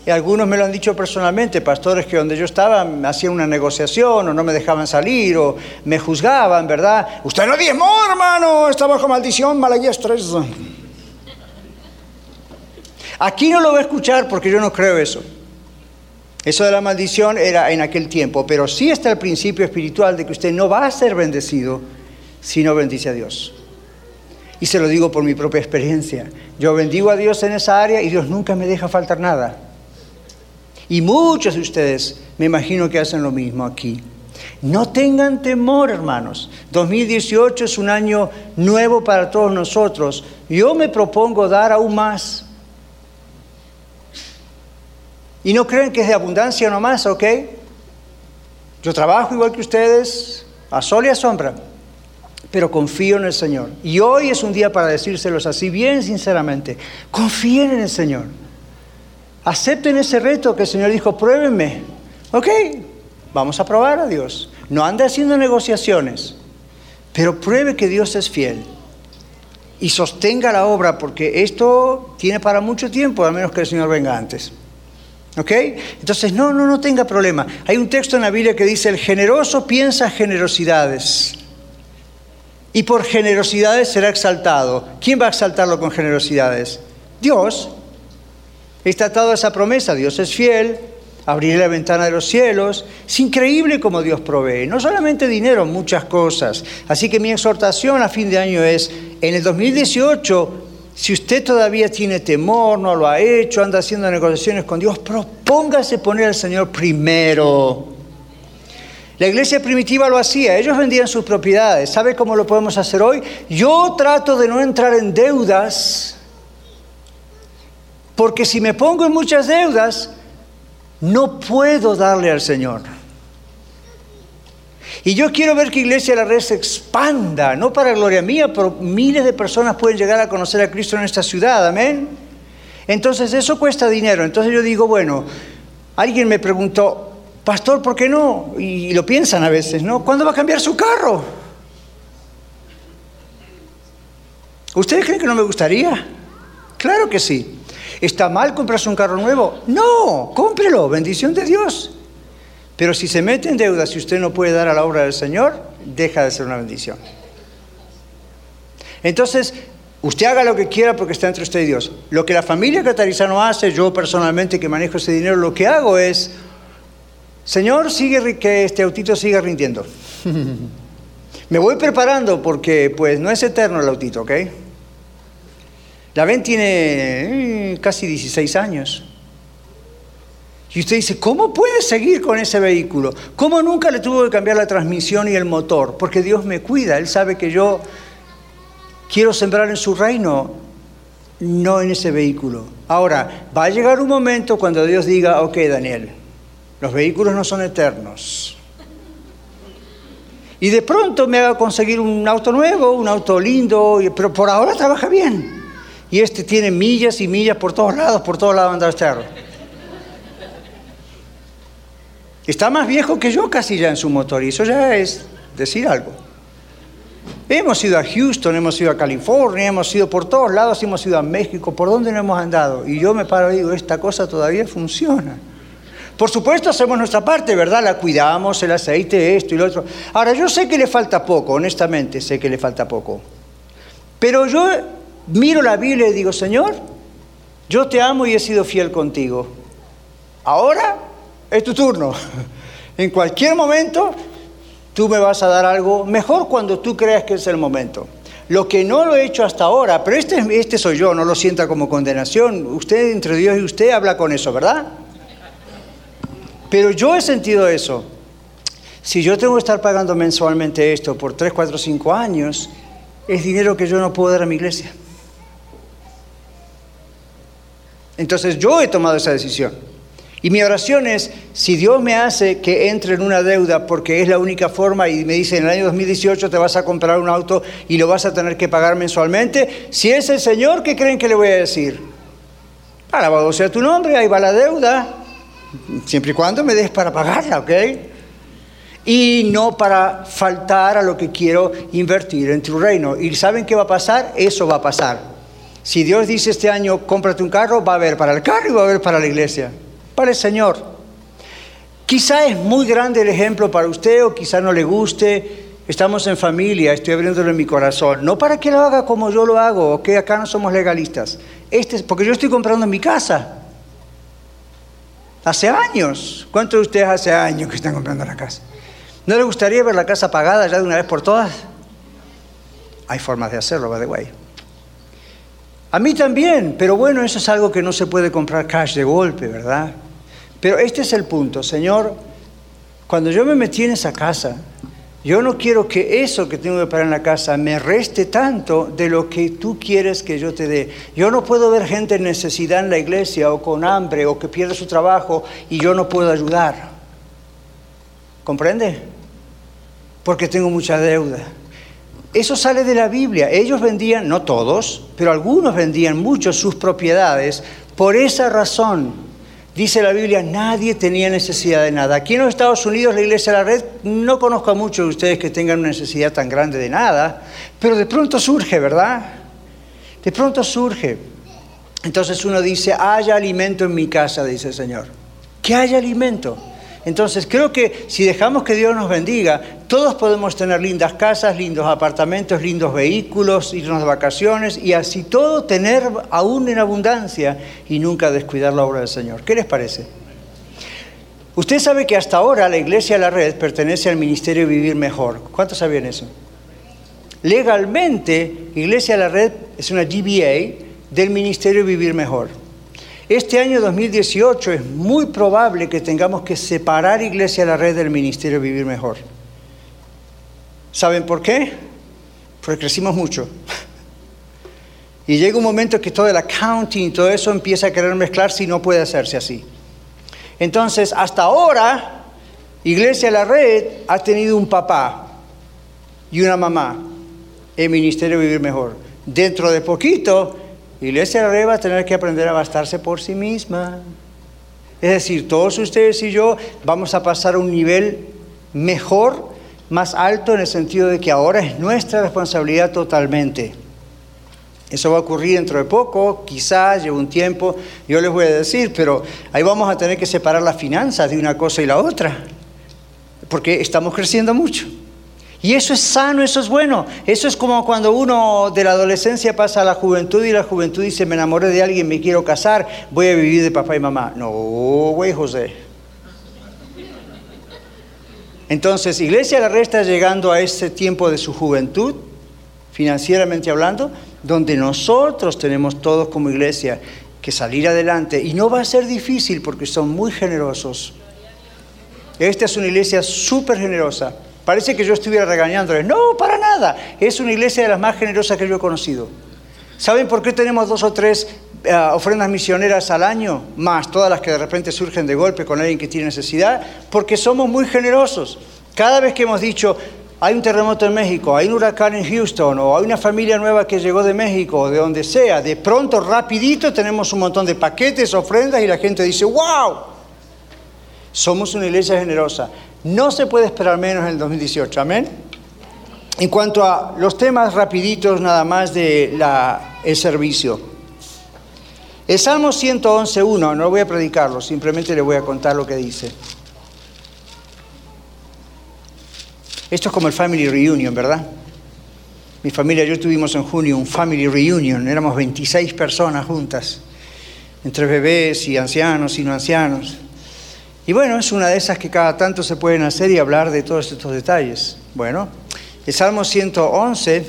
Y algunos me lo han dicho personalmente, pastores que donde yo estaba hacían una negociación o no me dejaban salir o me juzgaban, ¿verdad? Usted no diezmó, hermano, está bajo maldición, Malaguías 3. Aquí no lo voy a escuchar porque yo no creo eso. Eso de la maldición era en aquel tiempo, pero sí está el principio espiritual de que usted no va a ser bendecido si no bendice a Dios. Y se lo digo por mi propia experiencia. Yo bendigo a Dios en esa área y Dios nunca me deja faltar nada. Y muchos de ustedes me imagino que hacen lo mismo aquí. No tengan temor, hermanos. 2018 es un año nuevo para todos nosotros. Yo me propongo dar aún más. Y no creen que es de abundancia nomás, ¿ok? Yo trabajo igual que ustedes, a sol y a sombra pero confío en el Señor. Y hoy es un día para decírselos así bien sinceramente. Confíen en el Señor. Acepten ese reto que el Señor dijo, pruébenme. Ok, vamos a probar a Dios. No ande haciendo negociaciones, pero pruebe que Dios es fiel y sostenga la obra, porque esto tiene para mucho tiempo, a menos que el Señor venga antes. ¿Ok? Entonces, no, no, no tenga problema. Hay un texto en la Biblia que dice, el generoso piensa generosidades y por generosidades será exaltado. ¿Quién va a exaltarlo con generosidades? Dios. Está atado esa promesa, Dios es fiel, abriré la ventana de los cielos. Es increíble como Dios provee, no solamente dinero, muchas cosas. Así que mi exhortación a fin de año es, en el 2018, si usted todavía tiene temor, no lo ha hecho, anda haciendo negociaciones con Dios, propóngase poner al Señor primero. La iglesia primitiva lo hacía, ellos vendían sus propiedades. ¿Sabe cómo lo podemos hacer hoy? Yo trato de no entrar en deudas, porque si me pongo en muchas deudas, no puedo darle al Señor. Y yo quiero ver que Iglesia de la Red se expanda, no para gloria mía, pero miles de personas pueden llegar a conocer a Cristo en esta ciudad, amén. Entonces eso cuesta dinero. Entonces yo digo, bueno, alguien me preguntó, pastor, ¿por qué no? Y lo piensan a veces, ¿no? ¿Cuándo va a cambiar su carro? ¿Ustedes creen que no me gustaría? Claro que sí. ¿Está mal comprarse un carro nuevo? No, cómprelo, bendición de Dios. Pero si se mete en deuda, si usted no puede dar a la obra del Señor, deja de ser una bendición. Entonces, usted haga lo que quiera porque está entre usted y Dios. Lo que la familia catarizano hace, yo personalmente que manejo ese dinero, lo que hago es, Señor, sigue que este autito siga rindiendo. Me voy preparando porque pues no es eterno el autito, ¿ok? La ven tiene eh, casi 16 años. Y usted dice, ¿cómo puede seguir con ese vehículo? ¿Cómo nunca le tuvo que cambiar la transmisión y el motor? Porque Dios me cuida, Él sabe que yo quiero sembrar en su reino, no en ese vehículo. Ahora, va a llegar un momento cuando Dios diga, ok Daniel, los vehículos no son eternos. Y de pronto me haga conseguir un auto nuevo, un auto lindo, pero por ahora trabaja bien. Y este tiene millas y millas por todos lados, por todos lados anda carro. Está más viejo que yo casi ya en su motor y eso ya es decir algo. Hemos ido a Houston, hemos ido a California, hemos ido por todos lados, hemos ido a México, ¿por dónde no hemos andado? Y yo me paro y digo, esta cosa todavía funciona. Por supuesto hacemos nuestra parte, ¿verdad? La cuidamos, el aceite, esto y lo otro. Ahora, yo sé que le falta poco, honestamente sé que le falta poco. Pero yo miro la Biblia y digo, Señor, yo te amo y he sido fiel contigo. Ahora es tu turno. En cualquier momento tú me vas a dar algo mejor cuando tú creas que es el momento. Lo que no lo he hecho hasta ahora, pero este, este soy yo, no lo sienta como condenación. Usted entre Dios y usted habla con eso, ¿verdad? Pero yo he sentido eso. Si yo tengo que estar pagando mensualmente esto por 3, 4, 5 años, es dinero que yo no puedo dar a mi iglesia. Entonces yo he tomado esa decisión. Y mi oración es, si Dios me hace que entre en una deuda porque es la única forma y me dice en el año 2018 te vas a comprar un auto y lo vas a tener que pagar mensualmente, si es el Señor, ¿qué creen que le voy a decir? Alabado sea tu nombre, ahí va la deuda, siempre y cuando me des para pagarla, ¿ok? Y no para faltar a lo que quiero invertir en tu reino. ¿Y saben qué va a pasar? Eso va a pasar. Si Dios dice este año, cómprate un carro, va a haber para el carro y va a haber para la iglesia, para el Señor. Quizá es muy grande el ejemplo para usted o quizá no le guste. Estamos en familia, estoy abriéndolo en mi corazón. No para que lo haga como yo lo hago, ok, acá no somos legalistas. Este, porque yo estoy comprando mi casa. Hace años. ¿Cuántos de ustedes hace años que están comprando la casa? ¿No le gustaría ver la casa pagada ya de una vez por todas? Hay formas de hacerlo, by the way. A mí también, pero bueno, eso es algo que no se puede comprar cash de golpe, ¿verdad? Pero este es el punto, Señor, cuando yo me metí en esa casa, yo no quiero que eso que tengo que pagar en la casa me reste tanto de lo que tú quieres que yo te dé. Yo no puedo ver gente en necesidad en la iglesia o con hambre o que pierde su trabajo y yo no puedo ayudar. ¿Comprende? Porque tengo mucha deuda. Eso sale de la Biblia. Ellos vendían, no todos, pero algunos vendían mucho sus propiedades por esa razón. Dice la Biblia, nadie tenía necesidad de nada. Aquí en los Estados Unidos, la iglesia de la red, no conozco a muchos de ustedes que tengan una necesidad tan grande de nada, pero de pronto surge, ¿verdad? De pronto surge. Entonces uno dice, haya alimento en mi casa, dice el Señor. Que haya alimento. Entonces creo que si dejamos que Dios nos bendiga, todos podemos tener lindas casas, lindos apartamentos, lindos vehículos, irnos de vacaciones y así todo tener aún en abundancia y nunca descuidar la obra del Señor. ¿Qué les parece? Usted sabe que hasta ahora la Iglesia de la Red pertenece al Ministerio Vivir Mejor. ¿Cuántos sabían eso? Legalmente, Iglesia de la Red es una GBA del Ministerio Vivir Mejor. Este año 2018 es muy probable que tengamos que separar Iglesia de la Red del Ministerio Vivir Mejor. ¿Saben por qué? Porque crecimos mucho. Y llega un momento que todo el accounting todo eso empieza a querer mezclarse y no puede hacerse así. Entonces, hasta ahora, Iglesia la Red ha tenido un papá y una mamá en Ministerio Vivir Mejor. Dentro de poquito, Iglesia de va a tener que aprender a bastarse por sí misma. Es decir, todos ustedes y yo vamos a pasar a un nivel mejor, más alto en el sentido de que ahora es nuestra responsabilidad totalmente. Eso va a ocurrir dentro de poco, quizás lleve un tiempo, yo les voy a decir, pero ahí vamos a tener que separar las finanzas de una cosa y la otra, porque estamos creciendo mucho. Y eso es sano, eso es bueno. Eso es como cuando uno de la adolescencia pasa a la juventud y la juventud dice, me enamoré de alguien, me quiero casar, voy a vivir de papá y mamá. No, güey José. Entonces, Iglesia la Red está llegando a ese tiempo de su juventud, financieramente hablando, donde nosotros tenemos todos como iglesia que salir adelante. Y no va a ser difícil porque son muy generosos. Esta es una iglesia súper generosa. Parece que yo estuviera regañándoles. No, para nada. Es una iglesia de las más generosas que yo he conocido. ¿Saben por qué tenemos dos o tres eh, ofrendas misioneras al año? Más todas las que de repente surgen de golpe con alguien que tiene necesidad. Porque somos muy generosos. Cada vez que hemos dicho, hay un terremoto en México, hay un huracán en Houston, o hay una familia nueva que llegó de México, o de donde sea, de pronto, rapidito, tenemos un montón de paquetes, ofrendas, y la gente dice, wow, somos una iglesia generosa. No se puede esperar menos en el 2018, amén. En cuanto a los temas rapiditos nada más de el servicio. El Salmo 111.1, no voy a predicarlo, simplemente le voy a contar lo que dice. Esto es como el Family Reunion, ¿verdad? Mi familia y yo tuvimos en junio un Family Reunion, éramos 26 personas juntas, entre bebés y ancianos y no ancianos. Y bueno, es una de esas que cada tanto se pueden hacer y hablar de todos estos detalles. Bueno, el Salmo 111,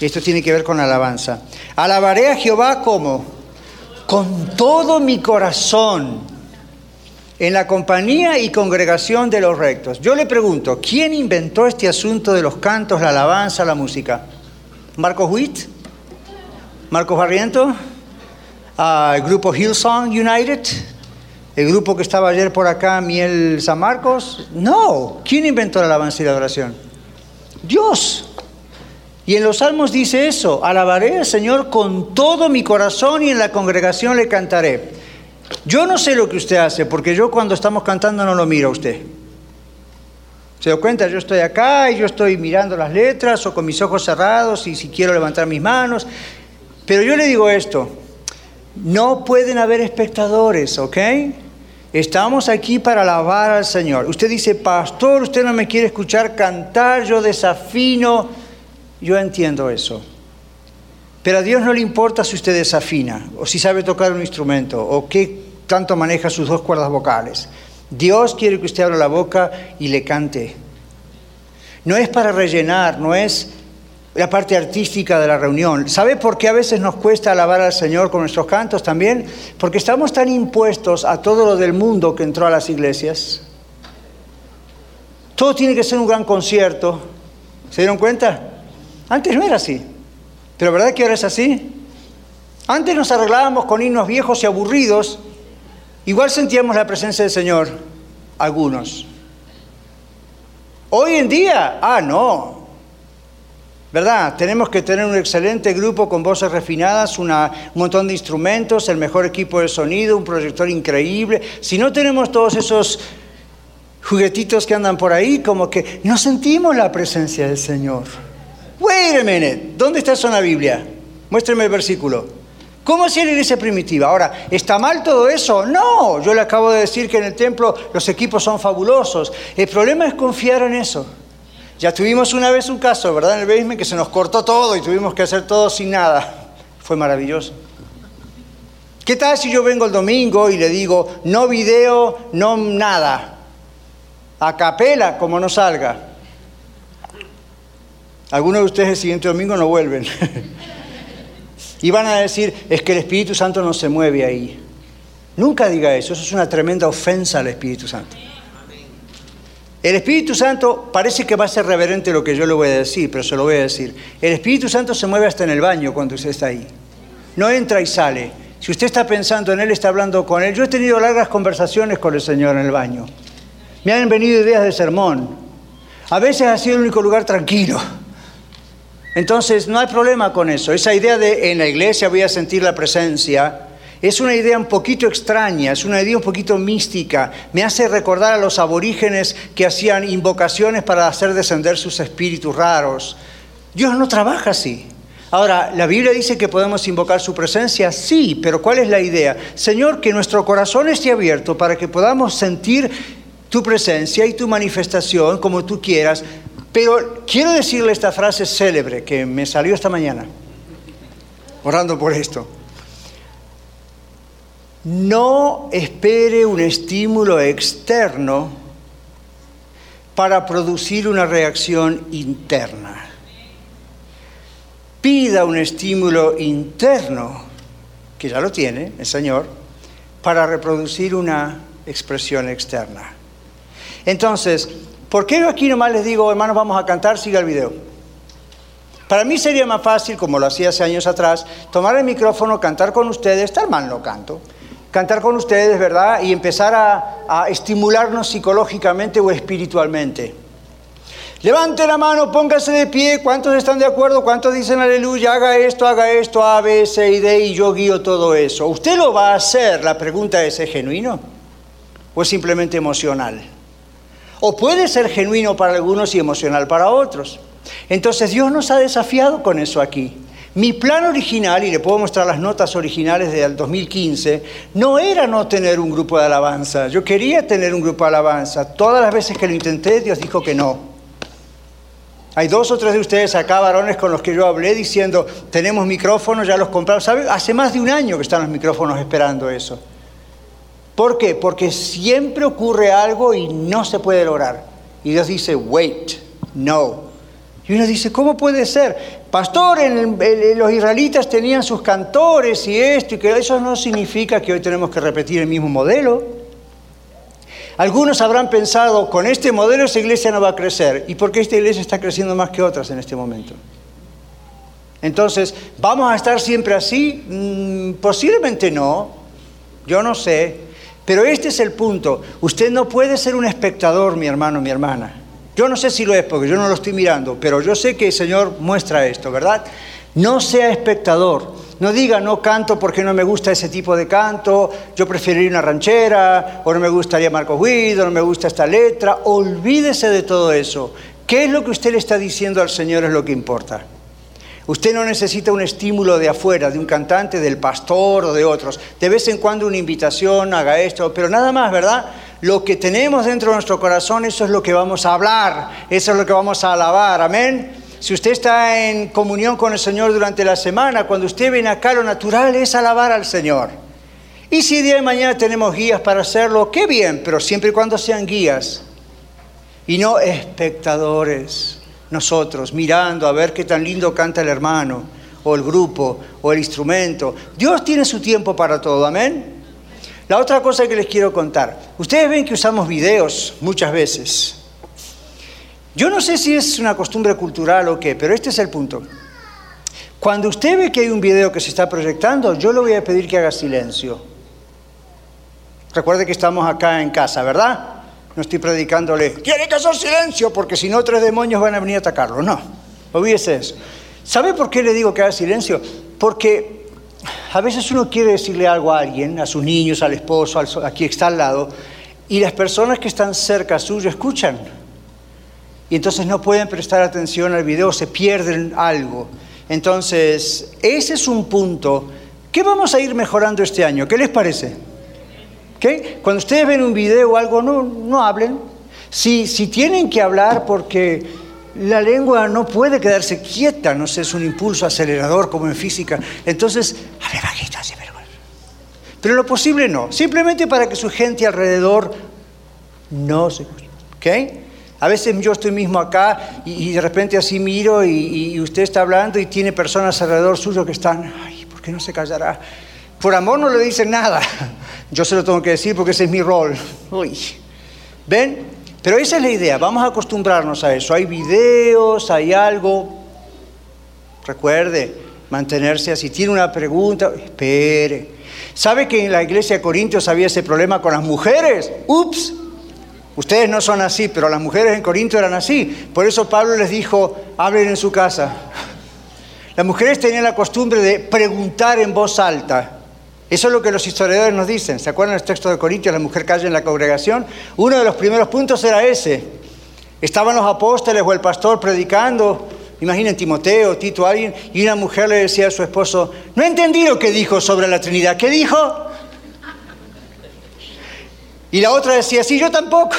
esto tiene que ver con alabanza. Alabaré a Jehová como con todo mi corazón en la compañía y congregación de los rectos. Yo le pregunto, ¿quién inventó este asunto de los cantos, la alabanza, la música? ¿Marcos Witt? ¿Marcos Barriento? Ah, ¿El grupo Hillsong United? El grupo que estaba ayer por acá, Miel San Marcos. No, ¿quién inventó la alabanza y la adoración? Dios. Y en los salmos dice eso, alabaré al Señor con todo mi corazón y en la congregación le cantaré. Yo no sé lo que usted hace, porque yo cuando estamos cantando no lo miro a usted. ¿Se da cuenta? Yo estoy acá y yo estoy mirando las letras o con mis ojos cerrados y si quiero levantar mis manos. Pero yo le digo esto, no pueden haber espectadores, ¿ok? Estamos aquí para alabar al Señor. Usted dice, pastor, usted no me quiere escuchar cantar, yo desafino. Yo entiendo eso. Pero a Dios no le importa si usted desafina, o si sabe tocar un instrumento, o qué tanto maneja sus dos cuerdas vocales. Dios quiere que usted abra la boca y le cante. No es para rellenar, no es la parte artística de la reunión. ¿Sabe por qué a veces nos cuesta alabar al Señor con nuestros cantos también? Porque estamos tan impuestos a todo lo del mundo que entró a las iglesias. Todo tiene que ser un gran concierto. ¿Se dieron cuenta? Antes no era así. Pero ¿verdad que ahora es así? Antes nos arreglábamos con himnos viejos y aburridos. Igual sentíamos la presencia del Señor. Algunos. Hoy en día, ah, no, ¿Verdad? Tenemos que tener un excelente grupo con voces refinadas, un montón de instrumentos, el mejor equipo de sonido, un proyector increíble. Si no tenemos todos esos juguetitos que andan por ahí, como que no sentimos la presencia del Señor. Wait a minute, ¿dónde está eso en la Biblia? Muéstrame el versículo. ¿Cómo hacía la iglesia primitiva? Ahora, ¿está mal todo eso? No, yo le acabo de decir que en el templo los equipos son fabulosos. El problema es confiar en eso. Ya tuvimos una vez un caso, ¿verdad? En el basement que se nos cortó todo y tuvimos que hacer todo sin nada. Fue maravilloso. ¿Qué tal si yo vengo el domingo y le digo, no video, no nada? A capela, como no salga. Algunos de ustedes el siguiente domingo no vuelven. y van a decir, es que el Espíritu Santo no se mueve ahí. Nunca diga eso, eso es una tremenda ofensa al Espíritu Santo. El Espíritu Santo parece que va a ser reverente lo que yo le voy a decir, pero se lo voy a decir. El Espíritu Santo se mueve hasta en el baño cuando usted está ahí. No entra y sale. Si usted está pensando en Él, está hablando con Él. Yo he tenido largas conversaciones con el Señor en el baño. Me han venido ideas de sermón. A veces ha sido el único lugar tranquilo. Entonces, no hay problema con eso. Esa idea de en la iglesia voy a sentir la presencia, es una idea un poquito extraña, es una idea un poquito mística. Me hace recordar a los aborígenes que hacían invocaciones para hacer descender sus espíritus raros. Dios no trabaja así. Ahora, ¿la Biblia dice que podemos invocar su presencia? Sí, pero ¿cuál es la idea? Señor, que nuestro corazón esté abierto para que podamos sentir tu presencia y tu manifestación como tú quieras. Pero quiero decirle esta frase célebre que me salió esta mañana, orando por esto. No espere un estímulo externo para producir una reacción interna. Pida un estímulo interno, que ya lo tiene el Señor, para reproducir una expresión externa. Entonces, ¿por qué aquí nomás les digo, hermanos, vamos a cantar, siga el video? Para mí sería más fácil, como lo hacía hace años atrás, tomar el micrófono, cantar con ustedes, tal mal no canto, cantar con ustedes, ¿verdad? Y empezar a, estimularnos psicológicamente o espiritualmente. Levante la mano, póngase de pie. ¿Cuántos están de acuerdo? ¿Cuántos dicen aleluya? Haga esto, haga esto, A, B, C y D y yo guío todo eso. Usted lo va a hacer. La pregunta es, ¿es genuino? ¿O es simplemente emocional? O puede ser genuino para algunos y emocional para otros. Entonces Dios nos ha desafiado con eso aquí. Mi plan original, y le puedo mostrar las notas originales del 2015, no era no tener un grupo de alabanza. Yo quería tener un grupo de alabanza. Todas las veces que lo intenté, Dios dijo que no. Hay dos o tres de ustedes acá, varones, con los que yo hablé diciendo, tenemos micrófonos, ya los compramos. ¿Sabe? Hace más de un año que están los micrófonos esperando eso. ¿Por qué? Porque siempre ocurre algo y no se puede lograr. Y Dios dice, wait, no. Y uno dice, ¿cómo puede ser? Pastor, los israelitas tenían sus cantores y esto y que eso no significa que hoy tenemos que repetir el mismo modelo. Algunos habrán pensado, con este modelo esa iglesia no va a crecer. ¿Y por qué esta iglesia está creciendo más que otras en este momento? Entonces, ¿vamos a estar siempre así? Mm, posiblemente no, yo no sé. Pero este es el punto. Usted no puede ser un espectador, mi hermano, mi hermana. Yo no sé si lo es porque yo no lo estoy mirando, pero yo sé que el Señor muestra esto, ¿verdad? No sea espectador. No diga, no canto porque no me gusta ese tipo de canto, yo preferiría una ranchera, o no me gustaría Marco Guido, no me gusta esta letra. Olvídese de todo eso. ¿Qué es lo que usted le está diciendo al Señor es lo que importa? Usted no necesita un estímulo de afuera, de un cantante, del pastor o de otros. De vez en cuando una invitación, haga esto, pero nada más, ¿verdad? Lo que tenemos dentro de nuestro corazón, eso es lo que vamos a hablar, eso es lo que vamos a alabar, amén. Si usted está en comunión con el Señor durante la semana, cuando usted viene acá, lo natural es alabar al Señor. Y si día de mañana tenemos guías para hacerlo, qué bien, pero siempre y cuando sean guías y no espectadores, nosotros mirando a ver qué tan lindo canta el hermano o el grupo o el instrumento. Dios tiene su tiempo para todo, amén. La otra cosa que les quiero contar, ustedes ven que usamos videos muchas veces. Yo no sé si es una costumbre cultural o qué, pero este es el punto. Cuando usted ve que hay un video que se está proyectando, yo le voy a pedir que haga silencio. Recuerde que estamos acá en casa, ¿verdad? No estoy predicándole, tiene que hacer silencio porque si no tres demonios van a venir a atacarlo. No. Olvídese eso. ¿Sabe por qué le digo que haga silencio? Porque a veces uno quiere decirle algo a alguien, a sus niños, al esposo, al, a quien está al lado, y las personas que están cerca suyo escuchan. Y entonces no pueden prestar atención al video, se pierden algo. Entonces, ese es un punto que vamos a ir mejorando este año. ¿Qué les parece? ¿Okay? Cuando ustedes ven un video o algo, no, no hablen. Si, si tienen que hablar porque la lengua no puede quedarse quieta, no sé, es un impulso acelerador como en física. Entonces, hable bajito. Pero lo posible no, simplemente para que su gente alrededor no se escuche. ¿Ok? A veces yo estoy mismo acá y, de repente así miro y, y, usted está hablando y tiene personas alrededor suyo que están, ay, ¿por qué no se callará? Por amor no le dicen nada. Yo se lo tengo que decir porque ese es mi rol. Uy. ¿Ven? Pero esa es la idea, vamos a acostumbrarnos a eso. Hay videos, hay algo. Recuerde, mantenerse así. Tiene una pregunta, espere. ¿Sabe que en la iglesia de Corintios había ese problema con las mujeres? Ups, ustedes no son así, pero las mujeres en Corinto eran así. Por eso Pablo les dijo, hablen en su casa. Las mujeres tenían la costumbre de preguntar en voz alta. Eso es lo que los historiadores nos dicen. ¿Se acuerdan del texto de Corintios? La mujer calla en la congregación. Uno de los primeros puntos era ese. Estaban los apóstoles o el pastor predicando. Imaginen Timoteo, Tito, alguien. Y una mujer le decía a su esposo, no entendí lo que dijo sobre la Trinidad. ¿Qué dijo? Y la otra decía, sí, yo tampoco.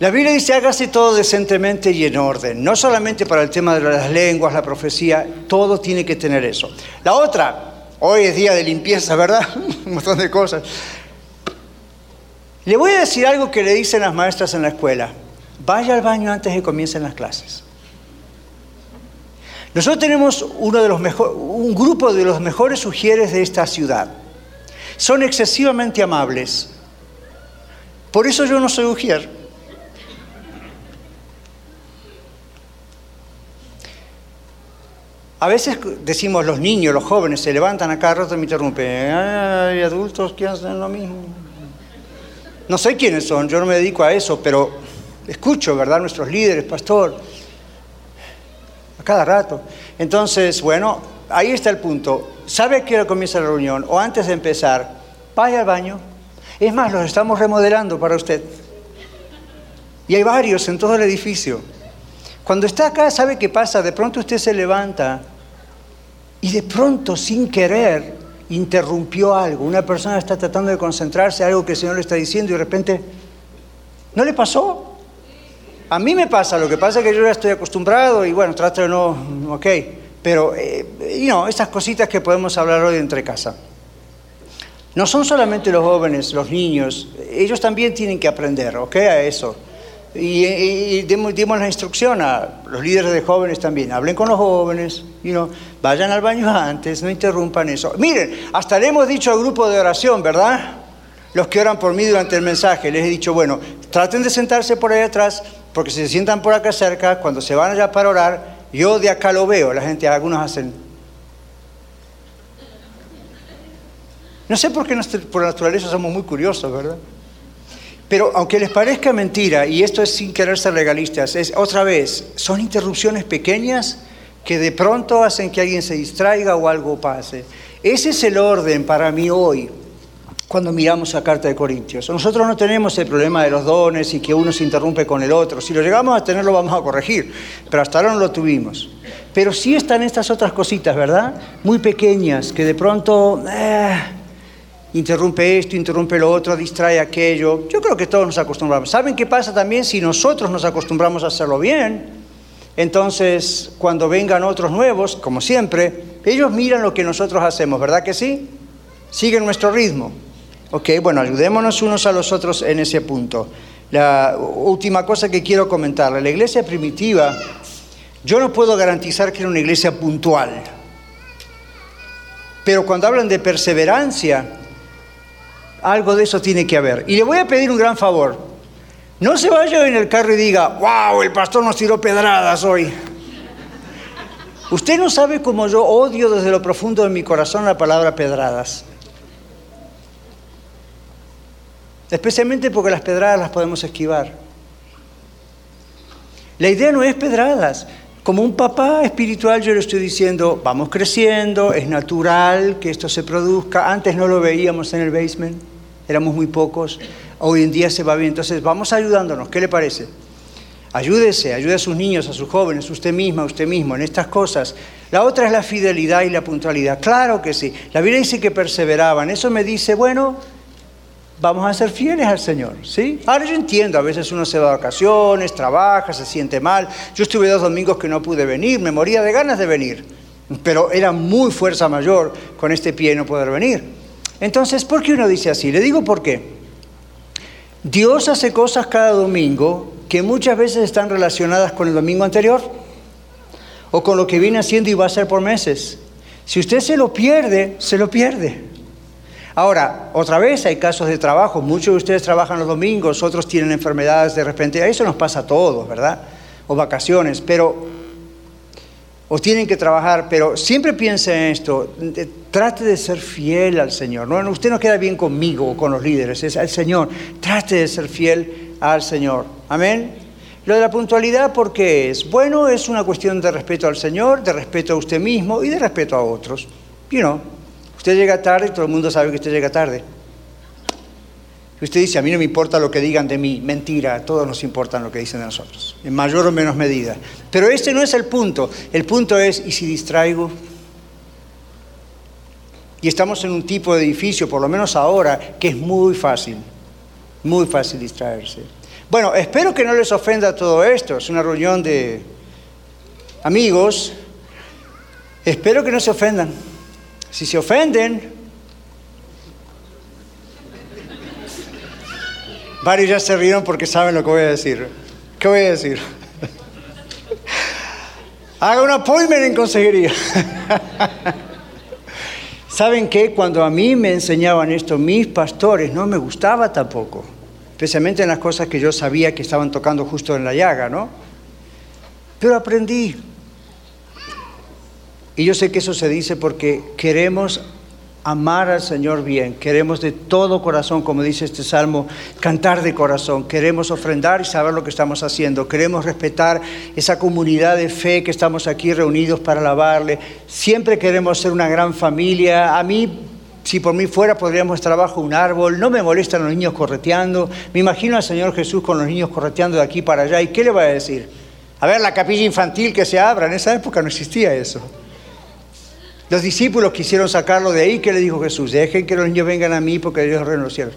La Biblia dice, hágase todo decentemente y en orden. No solamente para el tema de las lenguas, la profecía, todo tiene que tener eso. La otra, Hoy es día de limpieza, ¿verdad? Un montón de cosas. Le voy a decir algo que le dicen las maestras en la escuela. Vaya al baño antes de que comiencen las clases. Nosotros tenemos uno de los un grupo de los mejores sugieres de esta ciudad. Son excesivamente amables. Por eso yo no soy ujier. A veces decimos los niños, los jóvenes, se levantan a cada rato me interrumpen. Hay adultos que hacen lo mismo. No sé quiénes son, yo no me dedico a eso, pero escucho, ¿verdad? Nuestros líderes, pastor, a cada rato. Entonces, bueno, ahí está el punto. ¿Sabe a qué hora comienza la reunión? O antes de empezar, vaya al baño. Es más, los estamos remodelando para usted. Y hay varios en todo el edificio. Cuando está acá, ¿sabe qué pasa? De pronto usted se levanta y de pronto, sin querer, interrumpió algo. Una persona está tratando de concentrarse en algo que el Señor le está diciendo y de repente, ¿no le pasó? A mí me pasa, lo que pasa es que yo ya estoy acostumbrado y bueno, trato de no, ok, pero, eh, y no, esas cositas que podemos hablar hoy entre casa. No son solamente los jóvenes, los niños, ellos también tienen que aprender, ¿ok? A eso. Y, y, dimos, la instrucción a los líderes de jóvenes también, hablen con los jóvenes, vayan al baño antes, no interrumpan eso. Miren, hasta le hemos dicho al grupo de oración, ¿verdad? Los que oran por mí durante el mensaje, les he dicho, bueno, traten de sentarse por ahí atrás, porque si se sientan por acá cerca, cuando se van allá para orar, yo de acá lo veo, la gente, algunos hacen... No sé por qué por naturaleza somos muy curiosos, ¿verdad? Pero aunque les parezca mentira, y esto es sin querer ser legalistas, es otra vez, son interrupciones pequeñas que de pronto hacen que alguien se distraiga o algo pase. Ese es el orden para mí hoy, cuando miramos la carta de Corintios. Nosotros no tenemos el problema de los dones y que uno se interrumpe con el otro. Si lo llegamos a tener, lo vamos a corregir, pero hasta ahora no lo tuvimos. Pero sí están estas otras cositas, ¿verdad? Muy pequeñas, que de pronto... Eh, interrumpe esto, interrumpe lo otro, distrae aquello. Yo creo que todos nos acostumbramos. ¿Saben qué pasa también si nosotros nos acostumbramos a hacerlo bien? Entonces, cuando vengan otros nuevos, como siempre, ellos miran lo que nosotros hacemos, ¿verdad que sí? Siguen nuestro ritmo. Ok, bueno, ayudémonos unos a los otros en ese punto. La última cosa que quiero comentar, la iglesia primitiva, yo no puedo garantizar que era una iglesia puntual, pero cuando hablan de perseverancia, algo de eso tiene que haber. Y le voy a pedir un gran favor. No se vaya en el carro y diga, wow, el pastor nos tiró pedradas hoy. Usted no sabe cómo yo odio desde lo profundo de mi corazón la palabra pedradas. Especialmente porque las pedradas las podemos esquivar. La idea no es pedradas. Como un papá espiritual yo le estoy diciendo, vamos creciendo, es natural que esto se produzca. Antes no lo veíamos en el basement, éramos muy pocos. Hoy en día se va bien. Entonces vamos ayudándonos. ¿Qué le parece? Ayúdese, ayude a sus niños, a sus jóvenes, usted misma, usted mismo, en estas cosas. La otra es la fidelidad y la puntualidad. Claro que sí. La Biblia dice que perseveraban. Eso me dice, bueno, vamos a ser fieles al Señor, ¿sí? Ahora yo entiendo, a veces uno se va de vacaciones, trabaja, se siente mal. Yo estuve dos domingos que no pude venir, me moría de ganas de venir, pero era muy fuerza mayor con este pie no poder venir. Entonces, ¿por qué uno dice así? Le digo por qué. Dios hace cosas cada domingo que muchas veces están relacionadas con el domingo anterior o con lo que viene haciendo y va a hacer por meses. Si usted se lo pierde, se lo pierde. Ahora, otra vez hay casos de trabajo, muchos de ustedes trabajan los domingos, otros tienen enfermedades de repente, eso nos pasa a todos, ¿verdad? O vacaciones, pero, o tienen que trabajar, pero siempre piense en esto, trate de ser fiel al Señor, ¿no? usted no queda bien conmigo o con los líderes, es al Señor, trate de ser fiel al Señor, amén. Lo de la puntualidad, ¿por qué es? Bueno, es una cuestión de respeto al Señor, de respeto a usted mismo y de respeto a otros, you know. Usted llega tarde, todo el mundo sabe que usted llega tarde. Usted dice, a mí no me importa lo que digan de mí. Mentira, a todos nos importa lo que dicen de nosotros, en mayor o menos medida. Pero este no es el punto. El punto es, ¿y si distraigo? Y estamos en un tipo de edificio, por lo menos ahora, que es muy fácil, muy fácil distraerse. Bueno, espero que no les ofenda todo esto. Es una reunión de amigos. Espero que no se ofendan. Si se ofenden, varios ya se rieron porque saben lo que voy a decir. ¿Qué voy a decir? Haga un appointment en consejería. ¿Saben qué? Cuando a mí me enseñaban esto mis pastores, no me gustaba tampoco. Especialmente en las cosas que yo sabía que estaban tocando justo en la llaga, ¿no? Pero aprendí. Y yo sé que eso se dice porque queremos amar al Señor bien, queremos de todo corazón, como dice este salmo, cantar de corazón, queremos ofrendar y saber lo que estamos haciendo, queremos respetar esa comunidad de fe que estamos aquí reunidos para alabarle, siempre queremos ser una gran familia, a mí si por mí fuera, podríamos estar bajo un árbol. No me molestan los niños correteando. Me imagino al Señor Jesús con los niños correteando de aquí para allá. ¿Y qué le va a decir? A ver, la capilla infantil que se abra. En esa época no existía eso. Los discípulos quisieron sacarlo de ahí. ¿Qué le dijo Jesús? Dejen que los niños vengan a mí porque Dios de los cielos.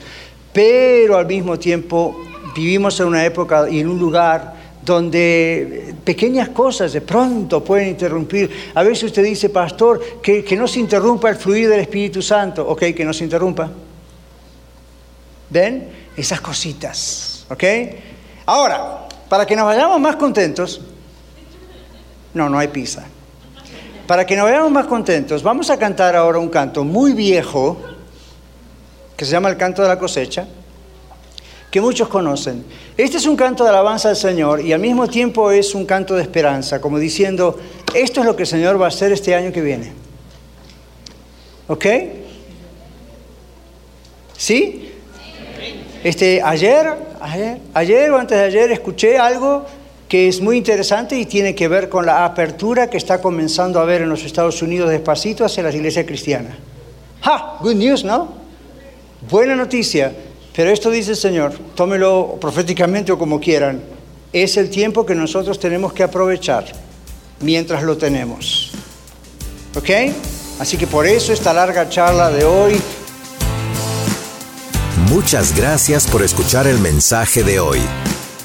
Pero al mismo tiempo vivimos en una época y en un lugar donde pequeñas cosas de pronto pueden interrumpir. A veces usted dice, pastor, que, que no se interrumpa el fluir del Espíritu Santo. Ok, que no se interrumpa. ¿Ven? Esas cositas. ¿Ok? Ahora, para que nos vayamos más contentos, no, no hay pizza. Para que nos veamos más contentos, vamos a cantar ahora un canto muy viejo, que se llama el canto de la cosecha, que muchos conocen. Este es un canto de alabanza al Señor y al mismo tiempo es un canto de esperanza, como diciendo, esto es lo que el Señor va a hacer este año que viene. ¿Ok? ¿Sí? Este, ayer, ayer, ayer o antes de ayer escuché algo que es muy interesante y tiene que ver con la apertura que está comenzando a haber en los Estados Unidos despacito hacia las iglesias cristianas. ¡Ja! Good news, ¿no? Buena noticia. Pero esto dice el Señor, tómelo proféticamente o como quieran, es el tiempo que nosotros tenemos que aprovechar mientras lo tenemos. ¿Ok? Así que por eso esta larga charla de hoy. Muchas gracias por escuchar el mensaje de hoy.